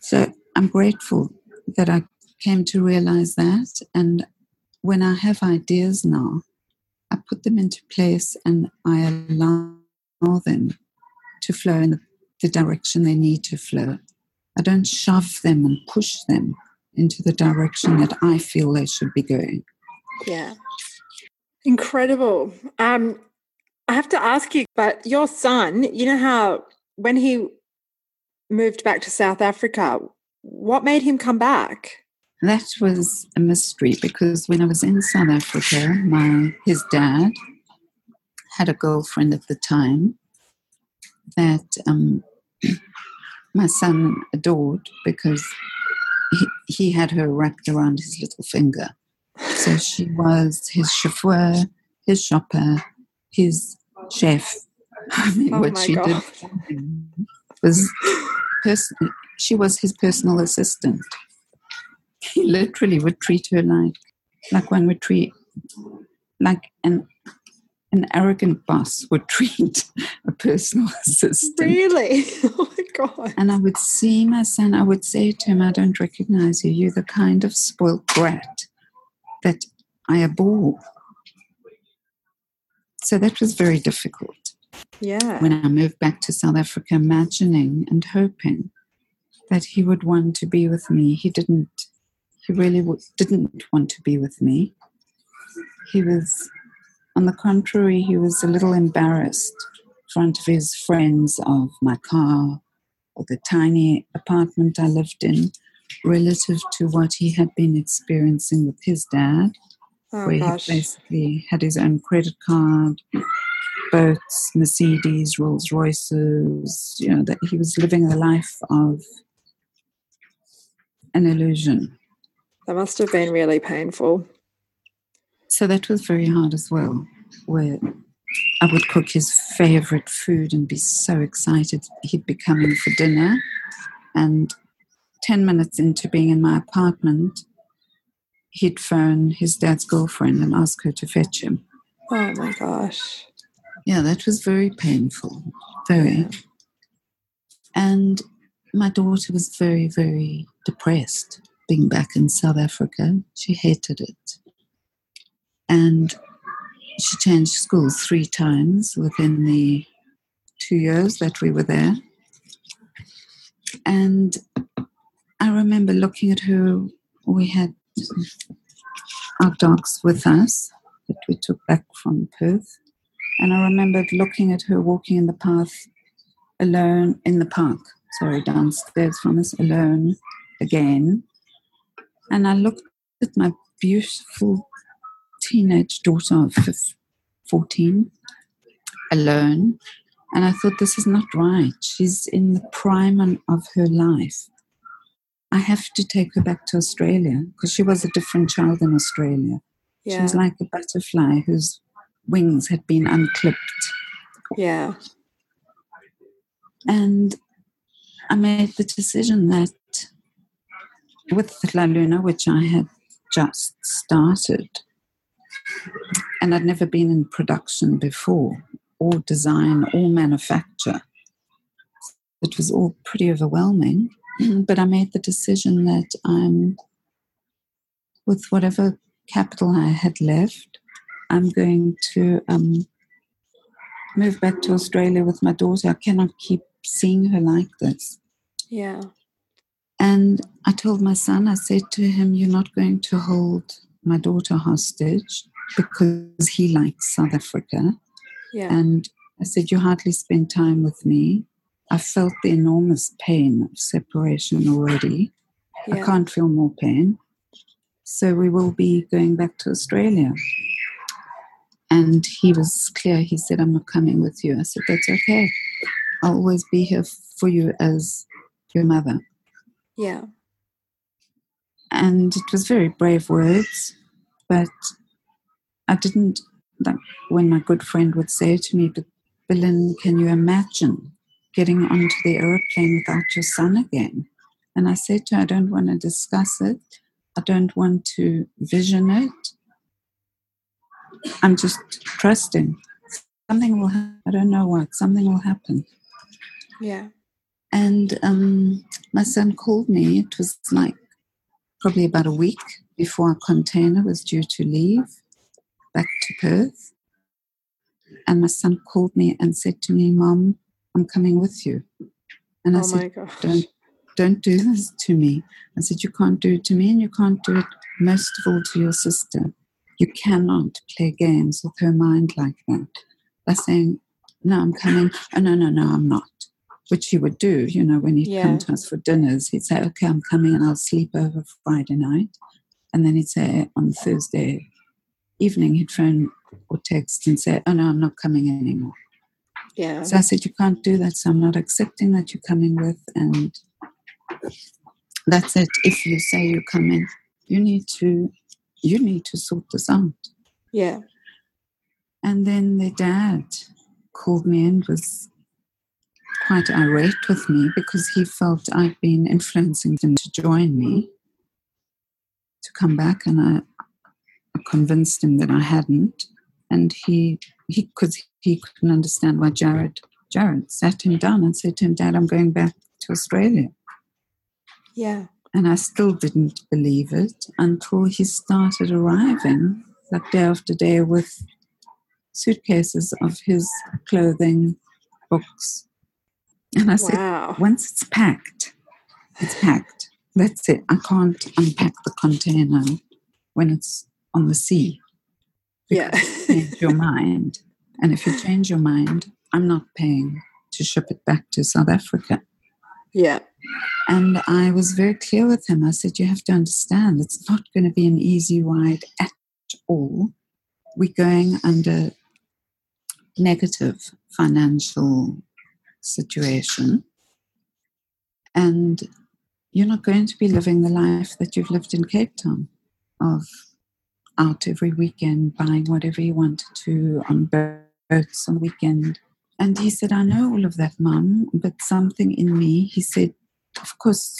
So I'm grateful that I came to realize that. And when I have ideas now, I put them into place and I allow them to flow in the direction they need to flow. I don't shove them and push them into the direction that I feel they should be going. Yeah. Incredible. Um, I have to ask you, but your son, you know how when he moved back to South Africa, what made him come back? That was a mystery because when I was in South Africa, my his dad had a girlfriend at the time that um, *clears throat* my son adored because he, he had her wrapped around his little finger. So she was his chauffeur, his shopper, his chef. *laughs* I mean, Oh what she God. did was pers- she was his personal assistant. He literally would treat her like like one would treat like an an arrogant boss would *laughs* treat a personal assistant. Really? *laughs* Oh my God. And I would see my son, I would say to him, I don't recognize you. You're the kind of spoiled brat that I abhor. So that was very difficult. Yeah. When I moved back to South Africa, imagining and hoping that he would want to be with me, he didn't. He really w- didn't want to be with me. He was, on the contrary, he was a little embarrassed in front of his friends of my car or the tiny apartment I lived in relative to what he had been experiencing with his dad, Oh where gosh. he basically had his own credit card, boats, Mercedes, Rolls Royces, you know, that he was living a life of an illusion. That must have been really painful. So that was very hard as well, where I would cook his favorite food and be so excited he'd be coming for dinner. And 10 minutes into being in my apartment, he'd phone his dad's girlfriend and ask her to fetch him. Oh my gosh. Yeah, that was very painful, very. And my daughter was very, very depressed being back in South Africa. She hated it. And she changed schools three times within the two years that we were there. And I remember looking at her. We had our dogs with us that we took back from Perth. And I remembered looking at her walking in the path alone in the park, sorry, downstairs from us, alone again. And I looked at my beautiful teenage daughter of 14 alone. And I thought, this is not right. She's in the prime of her life. I have to take her back to Australia because she was a different child in Australia. She was like a butterfly whose wings had been unclipped. Yeah. And I made the decision that with La Luna, which I had just started, and I'd never been in production before, or design, or manufacture. It was all pretty overwhelming, *clears throat* but I made the decision that I'm, with whatever capital I had left, I'm going to um, move back to Australia with my daughter. I cannot keep seeing her like this. Yeah. And I told my son, I said to him, You're not going to hold my daughter hostage because he likes South Africa. Yeah. And I said, You hardly spend time with me. I felt the enormous pain of separation already. I can't feel more pain. So we will be going back to Australia. And he was clear. He said, I'm not coming with you. I said, That's okay. I'll always be here for you as your mother. Yeah. And it was very brave words, but I didn't like when my good friend would say to me, But Bilin, can you imagine getting onto the aeroplane without your son again? And I said to her, I don't want to discuss it. I don't want to vision it. I'm just trusting. Something will happen. I don't know what. Something will happen. Yeah. And um, my son called me. It was like probably about a week before our container was due to leave back to Perth. And my son called me and said to me, Mom, I'm coming with you. And I oh said, don't, don't do this to me. I said, You can't do it to me, and you can't do it most of all to your sister. You cannot play games with her mind like that by saying, No, I'm coming. Oh, no, no, no, I'm not. Which he would do, you know, when he'd Yeah. come to us for dinners. He'd say, Okay, I'm coming and I'll sleep over Friday night. And then he'd say, On Thursday evening, he'd phone or text and say, Oh, no, I'm not coming anymore. Yeah. So I said, You can't do that. So I'm not accepting that you're coming with. And that's it. If you say you're coming, you need to you need to sort this out. Yeah. And then their dad called me and was quite irate with me because he felt I'd been influencing him to join me to come back and I, I convinced him that I hadn't. And he he could he couldn't understand why Jared Jared sat him down and said to him, Dad, I'm going back to Australia. Yeah. And I still didn't believe it until he started arriving, like day after day, with suitcases of his clothing, books. And I said, once it's packed, it's packed. That's it. I can't unpack the container when it's on the sea. Yeah. Change your *laughs* mind. And if you change your mind, I'm not paying to ship it back to South Africa. yeah. And I was very clear with him. I said, You have to understand, it's not going to be an easy ride at all. We're going under negative financial situation. And you're not going to be living the life that you've lived in Cape Town of out every weekend, buying whatever he wanted to on boats on the weekend. And he said, I know all of that, Mum, but something in me, he said, of course,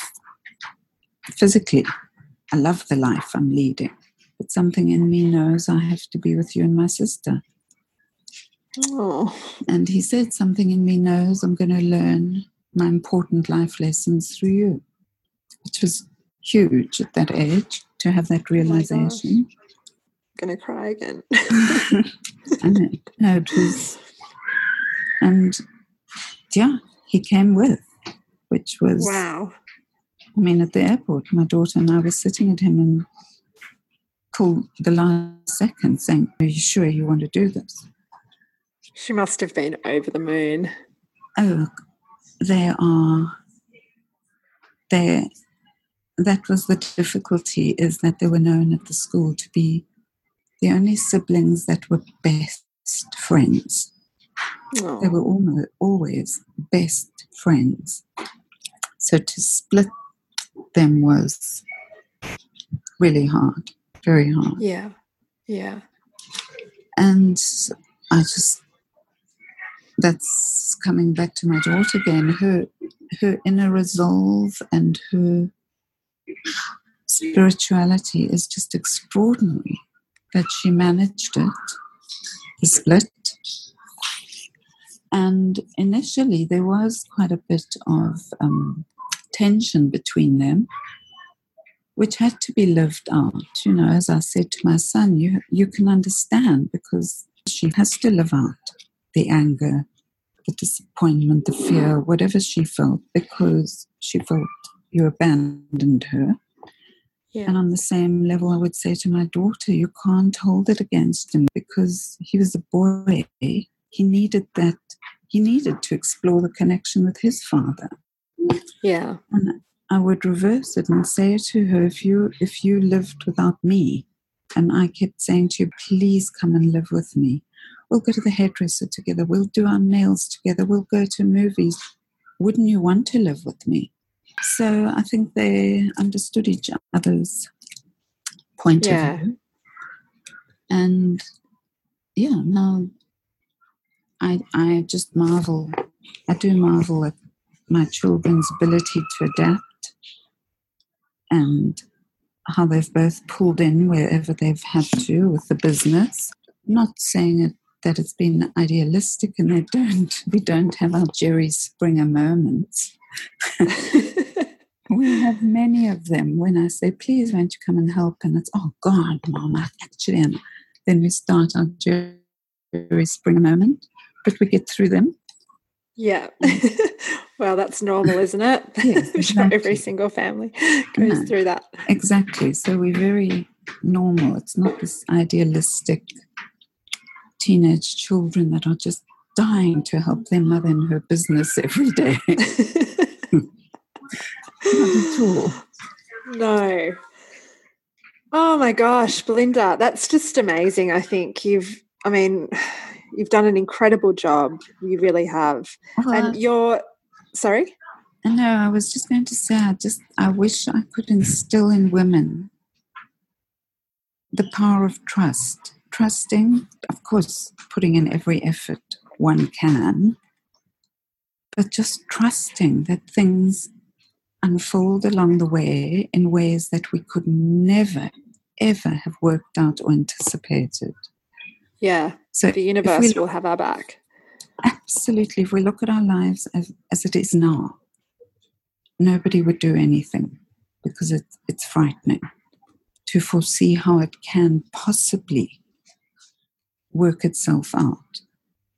physically, I love the life I'm leading, but something in me knows I have to be with you and my sister. Oh. And he said, something in me knows I'm going to learn my important life lessons through you, which was huge at that age to have that oh realization. Gonna cry again. *laughs* *laughs* No, it was, and yeah, he came with, which was, wow. I mean, at the airport, my daughter and I were sitting at him and called the last second saying, Are you sure you want to do this? She must have been over the moon. Oh, they are, there that was the difficulty, is that they were known at the school to be the only siblings that were best friends. Oh. They were almost always best friends. So to split them was really hard, very hard. Yeah. Yeah. And I just, that's coming back to my daughter again. Her her inner resolve and her spirituality is just extraordinary that she managed it, the split. And initially, there was quite a bit of um, tension between them, which had to be lived out. You know, as I said to my son, you, you can understand because she has to live out the anger, the disappointment, the fear, whatever she felt, because she felt you abandoned her. Yeah. And on the same level, I would say to my daughter, you can't hold it against him because he was a boy. He needed that, he needed to explore the connection with his father. Yeah. And I would reverse it and say to her, if you if you lived without me, and I kept saying to you, please come and live with me. We'll go to the hairdresser together. We'll do our nails together. We'll go to movies. Wouldn't you want to live with me? So I think they understood each other's point yeah. of view. And yeah, now I I just marvel. I do marvel at my children's ability to adapt and how they've both pulled in wherever they've had to with the business. I'm not saying it, that it's been idealistic and they *laughs* don't we don't have our Jerry Springer moments. *laughs* we have many of them when I say, please won't you come and help? And it's, oh God, mom, I actually am. Then we start our Jerry Springer moment, but we get through them. Yeah. Mm. *laughs* well, that's normal, isn't it? yes, *laughs* exactly. Every single family goes no, through that. Exactly. So we're very normal. It's not this idealistic teenage children that are just dying to help their mother in her business every day. Not at all. No. Oh my gosh, Belinda, that's just amazing. I think you've, I mean, you've done an incredible job. You really have. Uh, and you're, sorry? No, I was just going to say, I just, I wish I could instill in women the power of trust. Trusting, of course, putting in every effort one can, but just trusting that things unfold along the way in ways that we could never, ever have worked out or anticipated. Yeah. So the universe will have our back. Absolutely. If we look at our lives as, as it is now, nobody would do anything because it, it's frightening to foresee how it can possibly work itself out.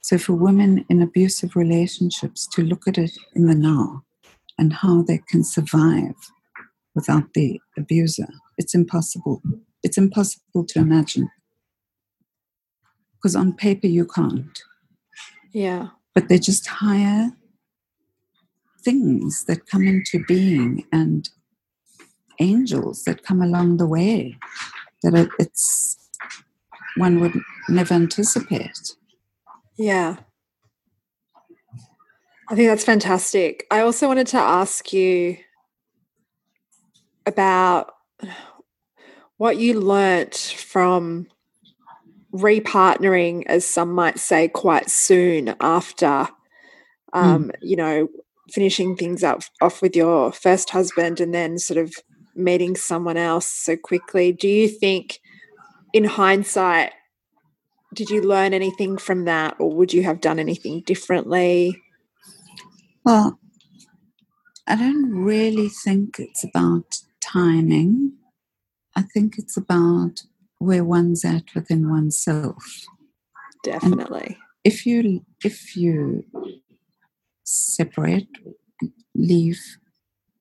So, for women in abusive relationships to look at it in the now and how they can survive without the abuser. It's impossible. It's impossible to imagine. Because on paper, you can't. Yeah. But they're just higher things that come into being and angels that come along the way that it's one would never anticipate. Yeah. I think that's fantastic. I also wanted to ask you about what you learnt from repartnering, as some might say, quite soon after, um, mm. you know, finishing things up off with your first husband and then sort of meeting someone else so quickly. Do you think, in hindsight, did you learn anything from that, or would you have done anything differently? Well, I don't really think it's about timing. I think it's about where one's at within oneself. Definitely. And if you if you separate, leave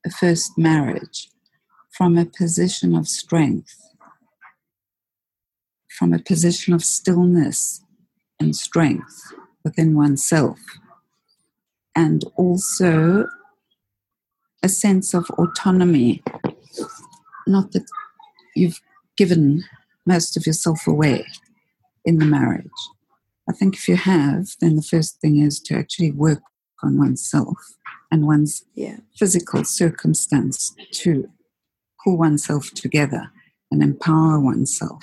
a first marriage from a position of strength, from a position of stillness and strength within oneself, and also a sense of autonomy. Not that you've given most of yourself away in the marriage. I think if you have, then the first thing is to actually work on oneself and one's yeah. physical circumstance to pull oneself together and empower oneself.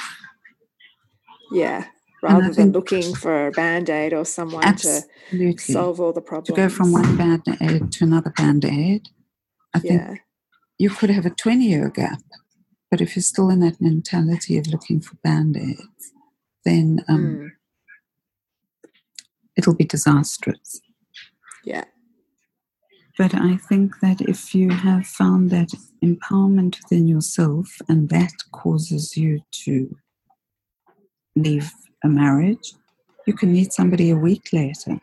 Yeah, rather than looking for a band aid or someone absolutely. to solve all the problems. To go from one band aid to another band aid, I think yeah. you could have a 20 year gap. But if you're still in that mentality of looking for band aids, then um, mm. it'll be disastrous. Yeah. But I think that if you have found that empowerment within yourself and that causes you to leave a marriage, you can meet somebody a week later.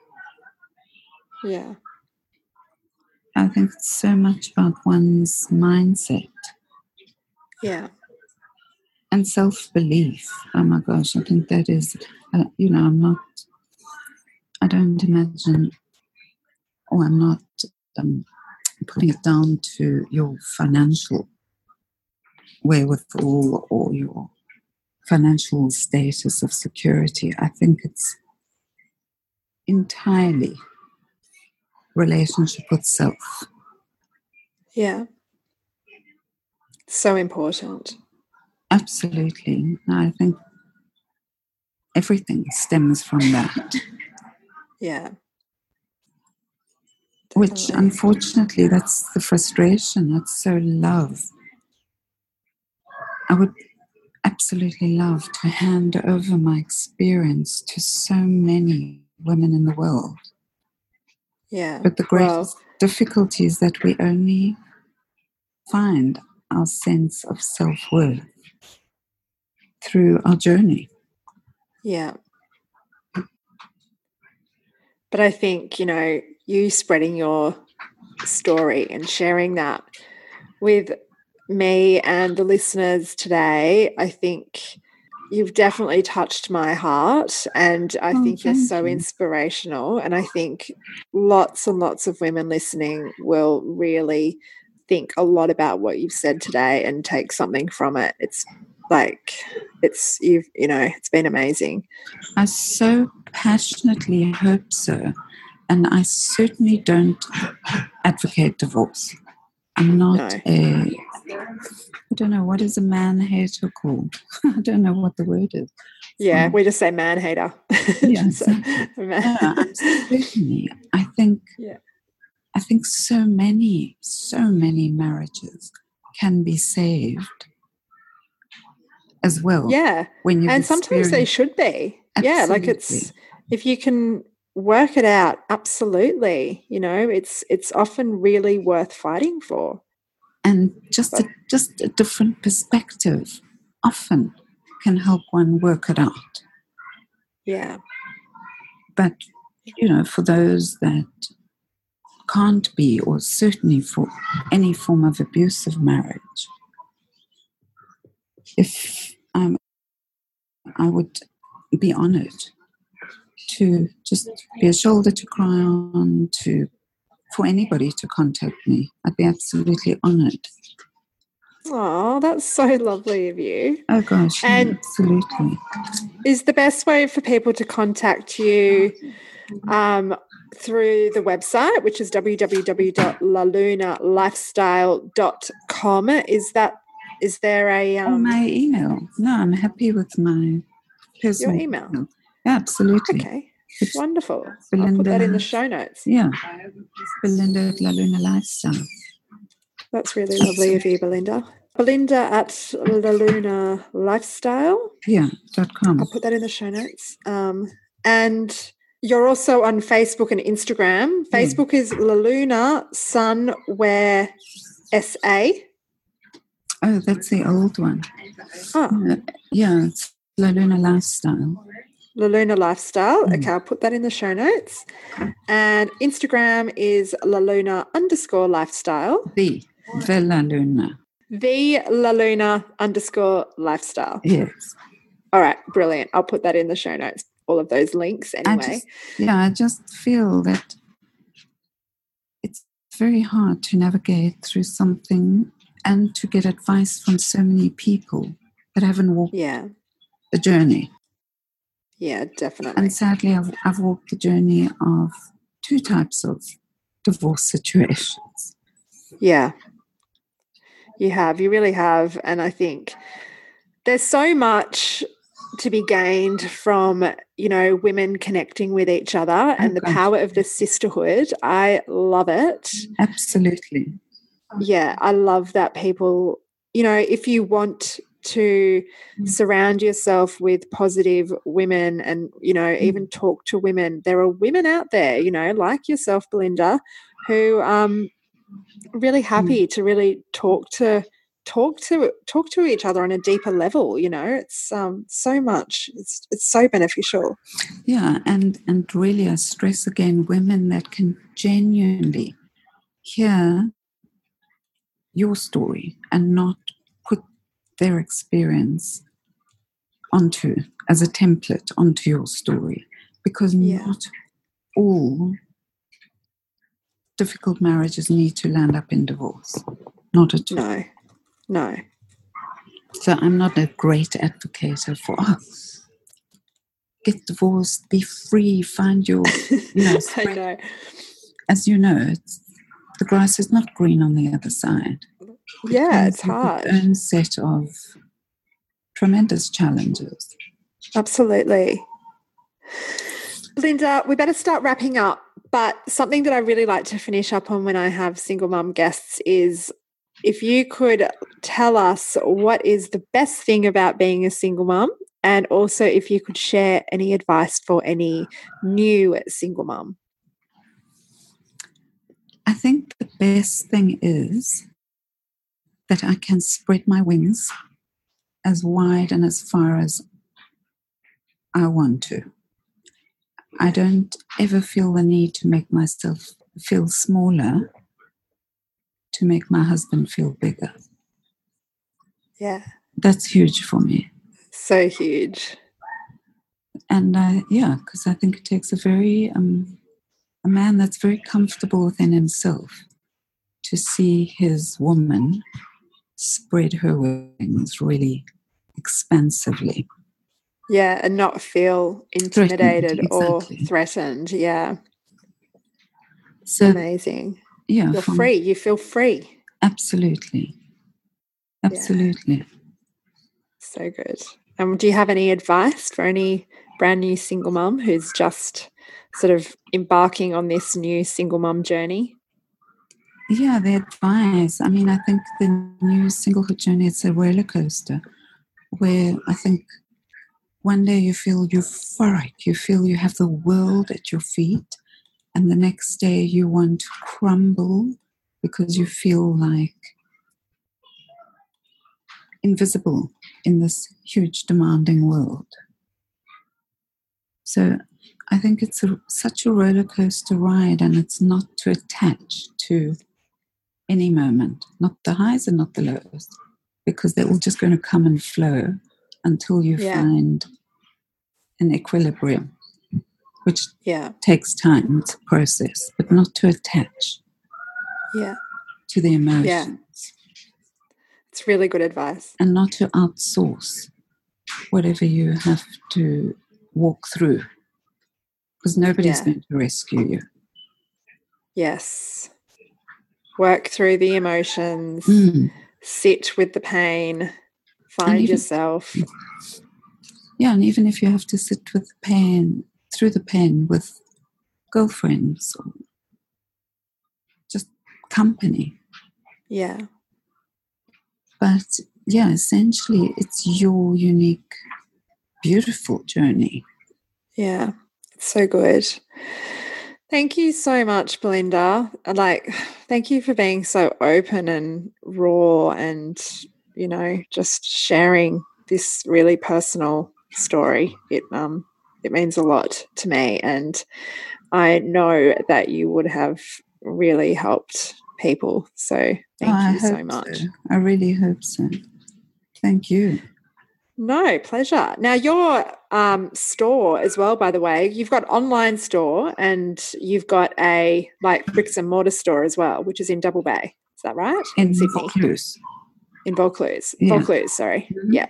Yeah. I think it's so much about one's mindset. Yeah. And self belief. Oh my gosh, I think that is, uh, you know, I'm not, I don't imagine, or I'm not um, putting it down to your financial wherewithal or your financial status of security. I think it's entirely relationship with self. Yeah. So important. Absolutely. I think everything stems from that. Yeah. Which, unfortunately, that's the frustration. That's so love. I would absolutely love to hand over my experience to so many women in the world. Yeah. But the greatest well, difficulty is that we only find our sense of self worth through our journey. Yeah. But I think, you know, you spreading your story and sharing that with me and the listeners today, I think you've definitely touched my heart and I oh, think you're so inspirational. And I think lots and lots of women listening will really think a lot about what you've said today and take something from it. It's like it's you've you know, it's been amazing. I so passionately hope so. And I certainly don't advocate divorce. I'm not no. a I don't know what is a man hater called. *laughs* I don't know what the word is. Yeah, um, we just say *laughs* *laughs* man hater. Yeah, so, man. yeah certainly. I think. Yeah. I think so many, so many marriages can be saved as well. Yeah, when you and sometimes they should be. Absolutely. Yeah, like it's if you can work it out absolutely you know it's it's often really worth fighting for. And just a, just a different perspective often can help one work it out. Yeah. But you know for those that can't be or certainly for any form of abusive marriage if um, i would be honored to just be a shoulder to cry on, to for anybody to contact me. I'd be absolutely honored. Oh, that's so lovely of you. Oh gosh, and absolutely. Is the best way for people to contact you um, through the website, which is www.lalunalifestyle.com. Is that is there a um, oh, my email? No, I'm happy with my personal your email. email. Absolutely. Okay. It's Wonderful. Belinda, I'll put that in the show notes. Yeah. Belinda at La Luna Lifestyle. That's really lovely of you, Belinda. Belinda at La Luna Lifestyle. Yeah, dot com. I'll put that in the show notes. Um, and you're also on Facebook and Instagram. Facebook yeah. is La Luna Sunwear SA. Oh, that's the old one. Oh. Yeah, it's La Luna Lifestyle. La Luna Lifestyle. Mm. Okay, I'll put that in the show notes. And Instagram is Laluna underscore lifestyle. The Laluna. The Laluna underscore lifestyle. Yes. All right, brilliant. I'll put that in the show notes. All of those links anyway. I just, yeah, I just feel that it's very hard to navigate through something and to get advice from so many people that haven't walked yeah. the journey. Yeah, definitely. And sadly, I've, I've walked the journey of two types of divorce *laughs* situations. Yeah, you have. You really have. And I think there's so much to be gained from you know women connecting with each other oh, and the power of the sisterhood i love it absolutely yeah i love that people you know if you want to mm. surround yourself with positive women and you know mm. even talk to women there are women out there you know like yourself belinda who um really mm. happy mm. to really talk to talk to talk to each other on a deeper level you know it's um so much it's it's so beneficial yeah and and really i stress again women that can genuinely hear your story and not their experience onto as a template onto your story. Because yeah. not all difficult marriages need to land up in divorce. Not at all. No. No. So i'm not a great advocate for oh, *laughs* get divorced be free find your you know, *laughs* know. as you know the grass is not green on the other side yeah, it's hard. Its own set of tremendous challenges. Absolutely. Linda, we better start wrapping up. But something that I really like to finish up on when I have single mum guests is if you could tell us what is the best thing about being a single mum, and also if you could share any advice for any new single mum. I think the best thing is that I can spread my wings as wide and as far as I want to. I don't ever feel the need to make myself feel smaller to make my husband feel bigger. Yeah. That's huge for me. So huge. And uh, yeah, because I think it takes a very, um, a man that's very comfortable within himself to see his woman spread her wings really expansively. Yeah, and not feel intimidated exactly. or threatened. Yeah. So amazing. Yeah. You're from, free. You feel free. Absolutely. Absolutely. Yeah. So good. Um, do you have any advice for any brand new single mum who's just sort of embarking on this new single mum journey? Yeah, the advice. I mean, I think the new singlehood journey is a roller coaster where I think one day you feel euphoric, you feel you have the world at your feet, and the next day you want to crumble because you feel like invisible in this huge, demanding world. So I think it's a, such a roller coaster ride, and it's not to attach to any moment, not the highs and not the lows, because they're all just going to come and flow until you yeah. find an equilibrium, which yeah. takes time. It's a process, but not to attach yeah. to the emotions. Yeah. It's really good advice. And not to outsource whatever you have to walk through, because nobody's yeah. going to rescue you. Yes work through the emotions, mm. sit with the pain, find even, yourself. Yeah, and even if you have to sit with the pain, through the pain with girlfriends or just company. Yeah. But yeah, essentially, it's your unique, beautiful journey. Yeah, it's so good. Thank you so much, Belinda. Like, thank you for being so open and raw and, you know, just sharing this really personal story. It um it means a lot to me and I know that you would have really helped people. So thank oh, you so much. So. I really hope so. Thank you. No, pleasure. Now, your um, store as well, by the way, you've got online store and you've got a like bricks and mortar store as well, which is in Double Bay. Is that right? In, in Sydney. Vaucluse. In Vaucluse. Yeah. Vaucluse, sorry. Mm-hmm. Yeah.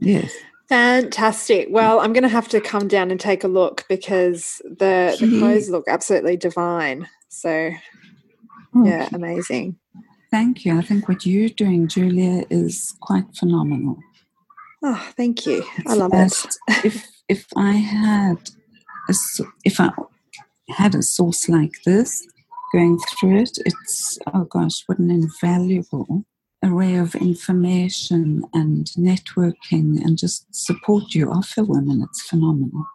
Yes. Fantastic. Well, I'm going to have to come down and take a look because the, the clothes look absolutely divine. So, oh, yeah, amazing. Thank you. I think what you're doing, Julia, is quite phenomenal. Oh, thank you. I love it. if if I had a, if I had a source like this going through it, it's oh gosh, what an invaluable array of information and networking and just support you offer women. It's phenomenal.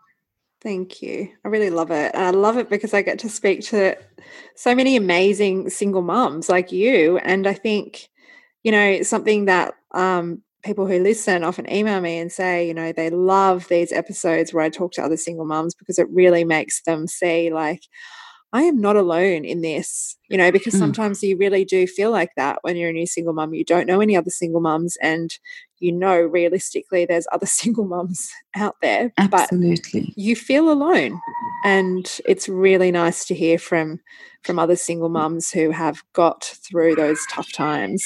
Thank you. I really love it. And I love it because I get to speak to so many amazing single moms like you. And I think, you know, something that um, people who listen often email me and say, you know, they love these episodes where I talk to other single moms because it really makes them see, like, I am not alone in this, you know, because mm. sometimes you really do feel like that when you're a new single mum. You don't know any other single mums, and you know, realistically, there's other *laughs* single mums out there. Absolutely. But you feel alone. And it's really nice to hear from from other single mums who have got through those tough times.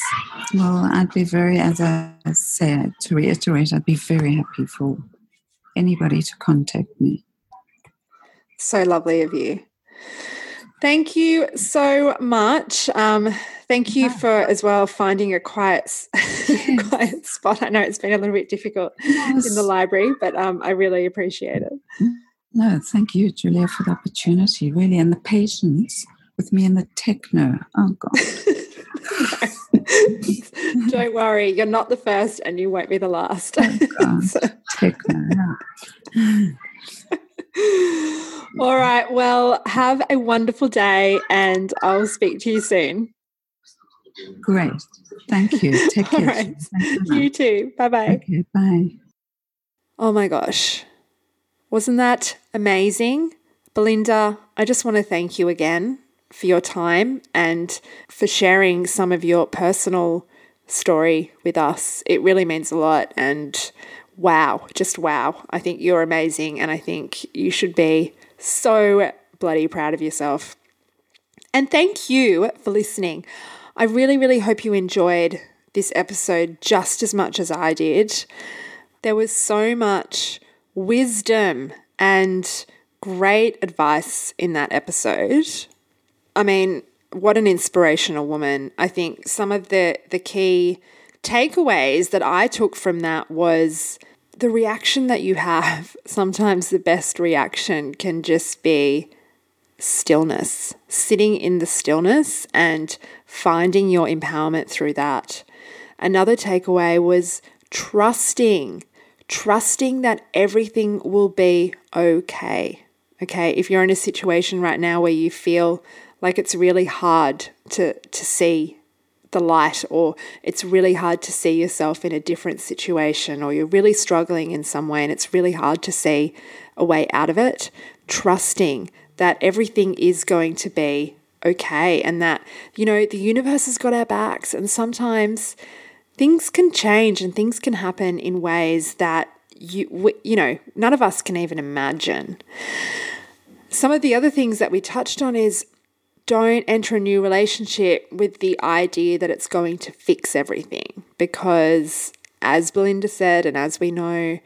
Well, I'd be very, as I said, to reiterate, I'd be very happy for anybody to contact me. So lovely of you. Thank you so much. Um, thank you for as well finding a quiet, *laughs* quiet spot. I know it's been a little bit difficult yes. in the library, but um, I really appreciate it. No, thank you, Julia, for the opportunity, really, and the patience with me and the techno. Oh God. *laughs* Don't worry, you're not the first, and you won't be the last. Oh, *laughs* so. Techno. Yeah. All right. Well, have a wonderful day and I'll speak to you soon. Great. Thank you. *laughs* Take care. Right. You too. Bye bye. Okay, bye. Oh my gosh. Wasn't that amazing? Belinda, I just want to thank you again for your time and for sharing some of your personal story with us. It really means a lot. And wow, just wow. I think you're amazing. And I think you should be so bloody proud of yourself. And thank you for listening. I really, really hope you enjoyed this episode just as much as I did. There was so much wisdom and great advice in that episode. I mean, what an inspirational woman. I think some of the the key takeaways that I took from that was the reaction that you have, *laughs* sometimes the best reaction can just be stillness, sitting in the stillness and finding your empowerment through that. Another takeaway was trusting, trusting that everything will be okay. Okay, if you're in a situation right now where you feel like it's really hard to, to see the light, or it's really hard to see yourself in a different situation, or you're really struggling in some way and it's really hard to see a way out of it, trusting that everything is going to be okay and that, you know, the universe has got our backs. And sometimes things can change and things can happen in ways that you, you know, none of us can even imagine. Some of the other things that we touched on is don't enter a new relationship with the idea that it's going to fix everything because, as Belinda said, and as we know,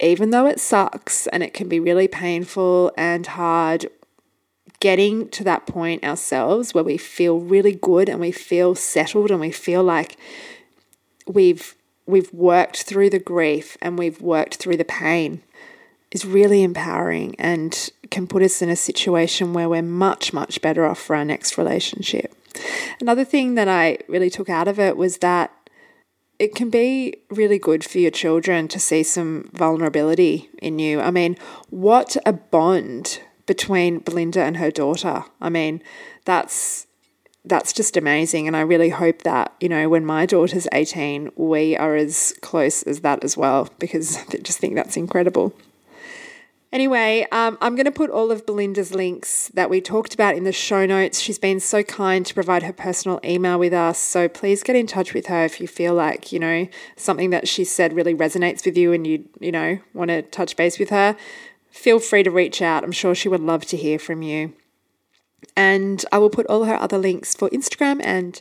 even though it sucks and it can be really painful and hard, getting to that point ourselves where we feel really good and we feel settled and we feel like we've we've worked through the grief and we've worked through the pain is really empowering and can put us in a situation where we're much, much better off for our next relationship. Another thing that I really took out of it was that it can be really good for your children to see some vulnerability in you. I mean, what a bond between Belinda and her daughter. I mean, that's that's just amazing and I really hope that, you know, when my daughter's 18, we are as close as that as well because *laughs* I just think that's incredible. Anyway, um, I'm going to put all of Belinda's links that we talked about in the show notes. She's been so kind to provide her personal email with us. So please get in touch with her if you feel like, you know, something that she said really resonates with you and you, you know, want to touch base with her. Feel free to reach out. I'm sure she would love to hear from you. And I will put all her other links for Instagram and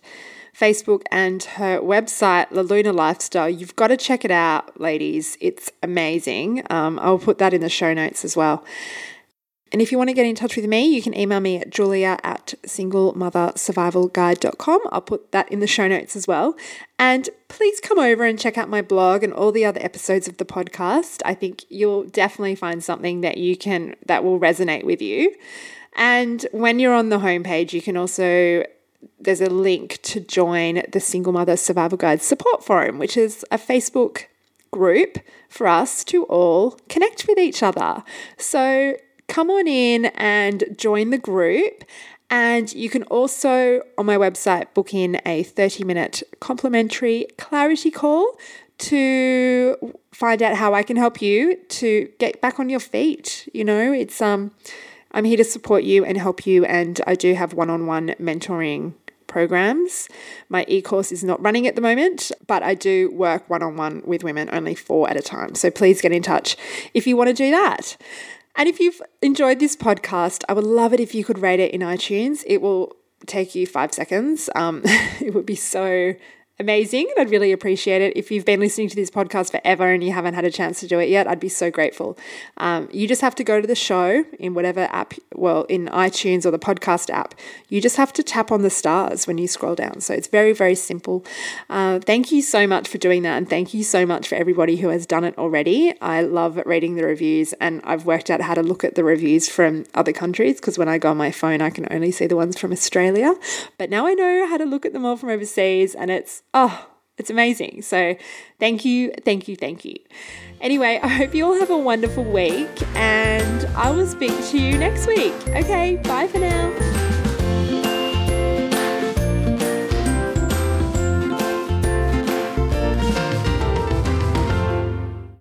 Facebook and her website, La Luna Lifestyle. You've got to check it out, ladies. It's amazing. Um, I'll put that in the show notes as well. And if you want to get in touch with me, you can email me at julia at singlemothersurvivalguide.com. I'll put that in the show notes as well. And please come over and check out my blog and all the other episodes of the podcast. I think you'll definitely find something that you can that will resonate with you. And when you're on the homepage, you can also there's a link to join the Single Mother Survival Guide Support Forum, which is a Facebook group for us to all connect with each other. So come on in and join the group. And you can also, on my website, book in a 30 minute complimentary clarity call to find out how I can help you to get back on your feet. You know, it's, um, I'm here to support you and help you. And I do have one on one mentoring programs. My e course is not running at the moment, but I do work one on one with women, only four at a time. So please get in touch if you want to do that. And if you've enjoyed this podcast, I would love it if you could rate it in iTunes. It will take you five seconds. Um, *laughs* it would be so amazing. And I'd really appreciate it. If you've been listening to this podcast forever and you haven't had a chance to do it yet, I'd be so grateful. Um, you just have to go to the show in whatever app, well, in iTunes or the podcast app. You just have to tap on the stars when you scroll down. So it's very, very simple. Uh, thank you so much for doing that. And thank you so much for everybody who has done it already. I love reading the reviews and I've worked out how to look at the reviews from other countries because when I go on my phone, I can only see the ones from Australia. But now I know how to look at them all from overseas and it's oh, it's amazing. So thank you, thank you, thank you. Anyway, I hope you all have a wonderful week and I will speak to you next week. Okay, bye for now.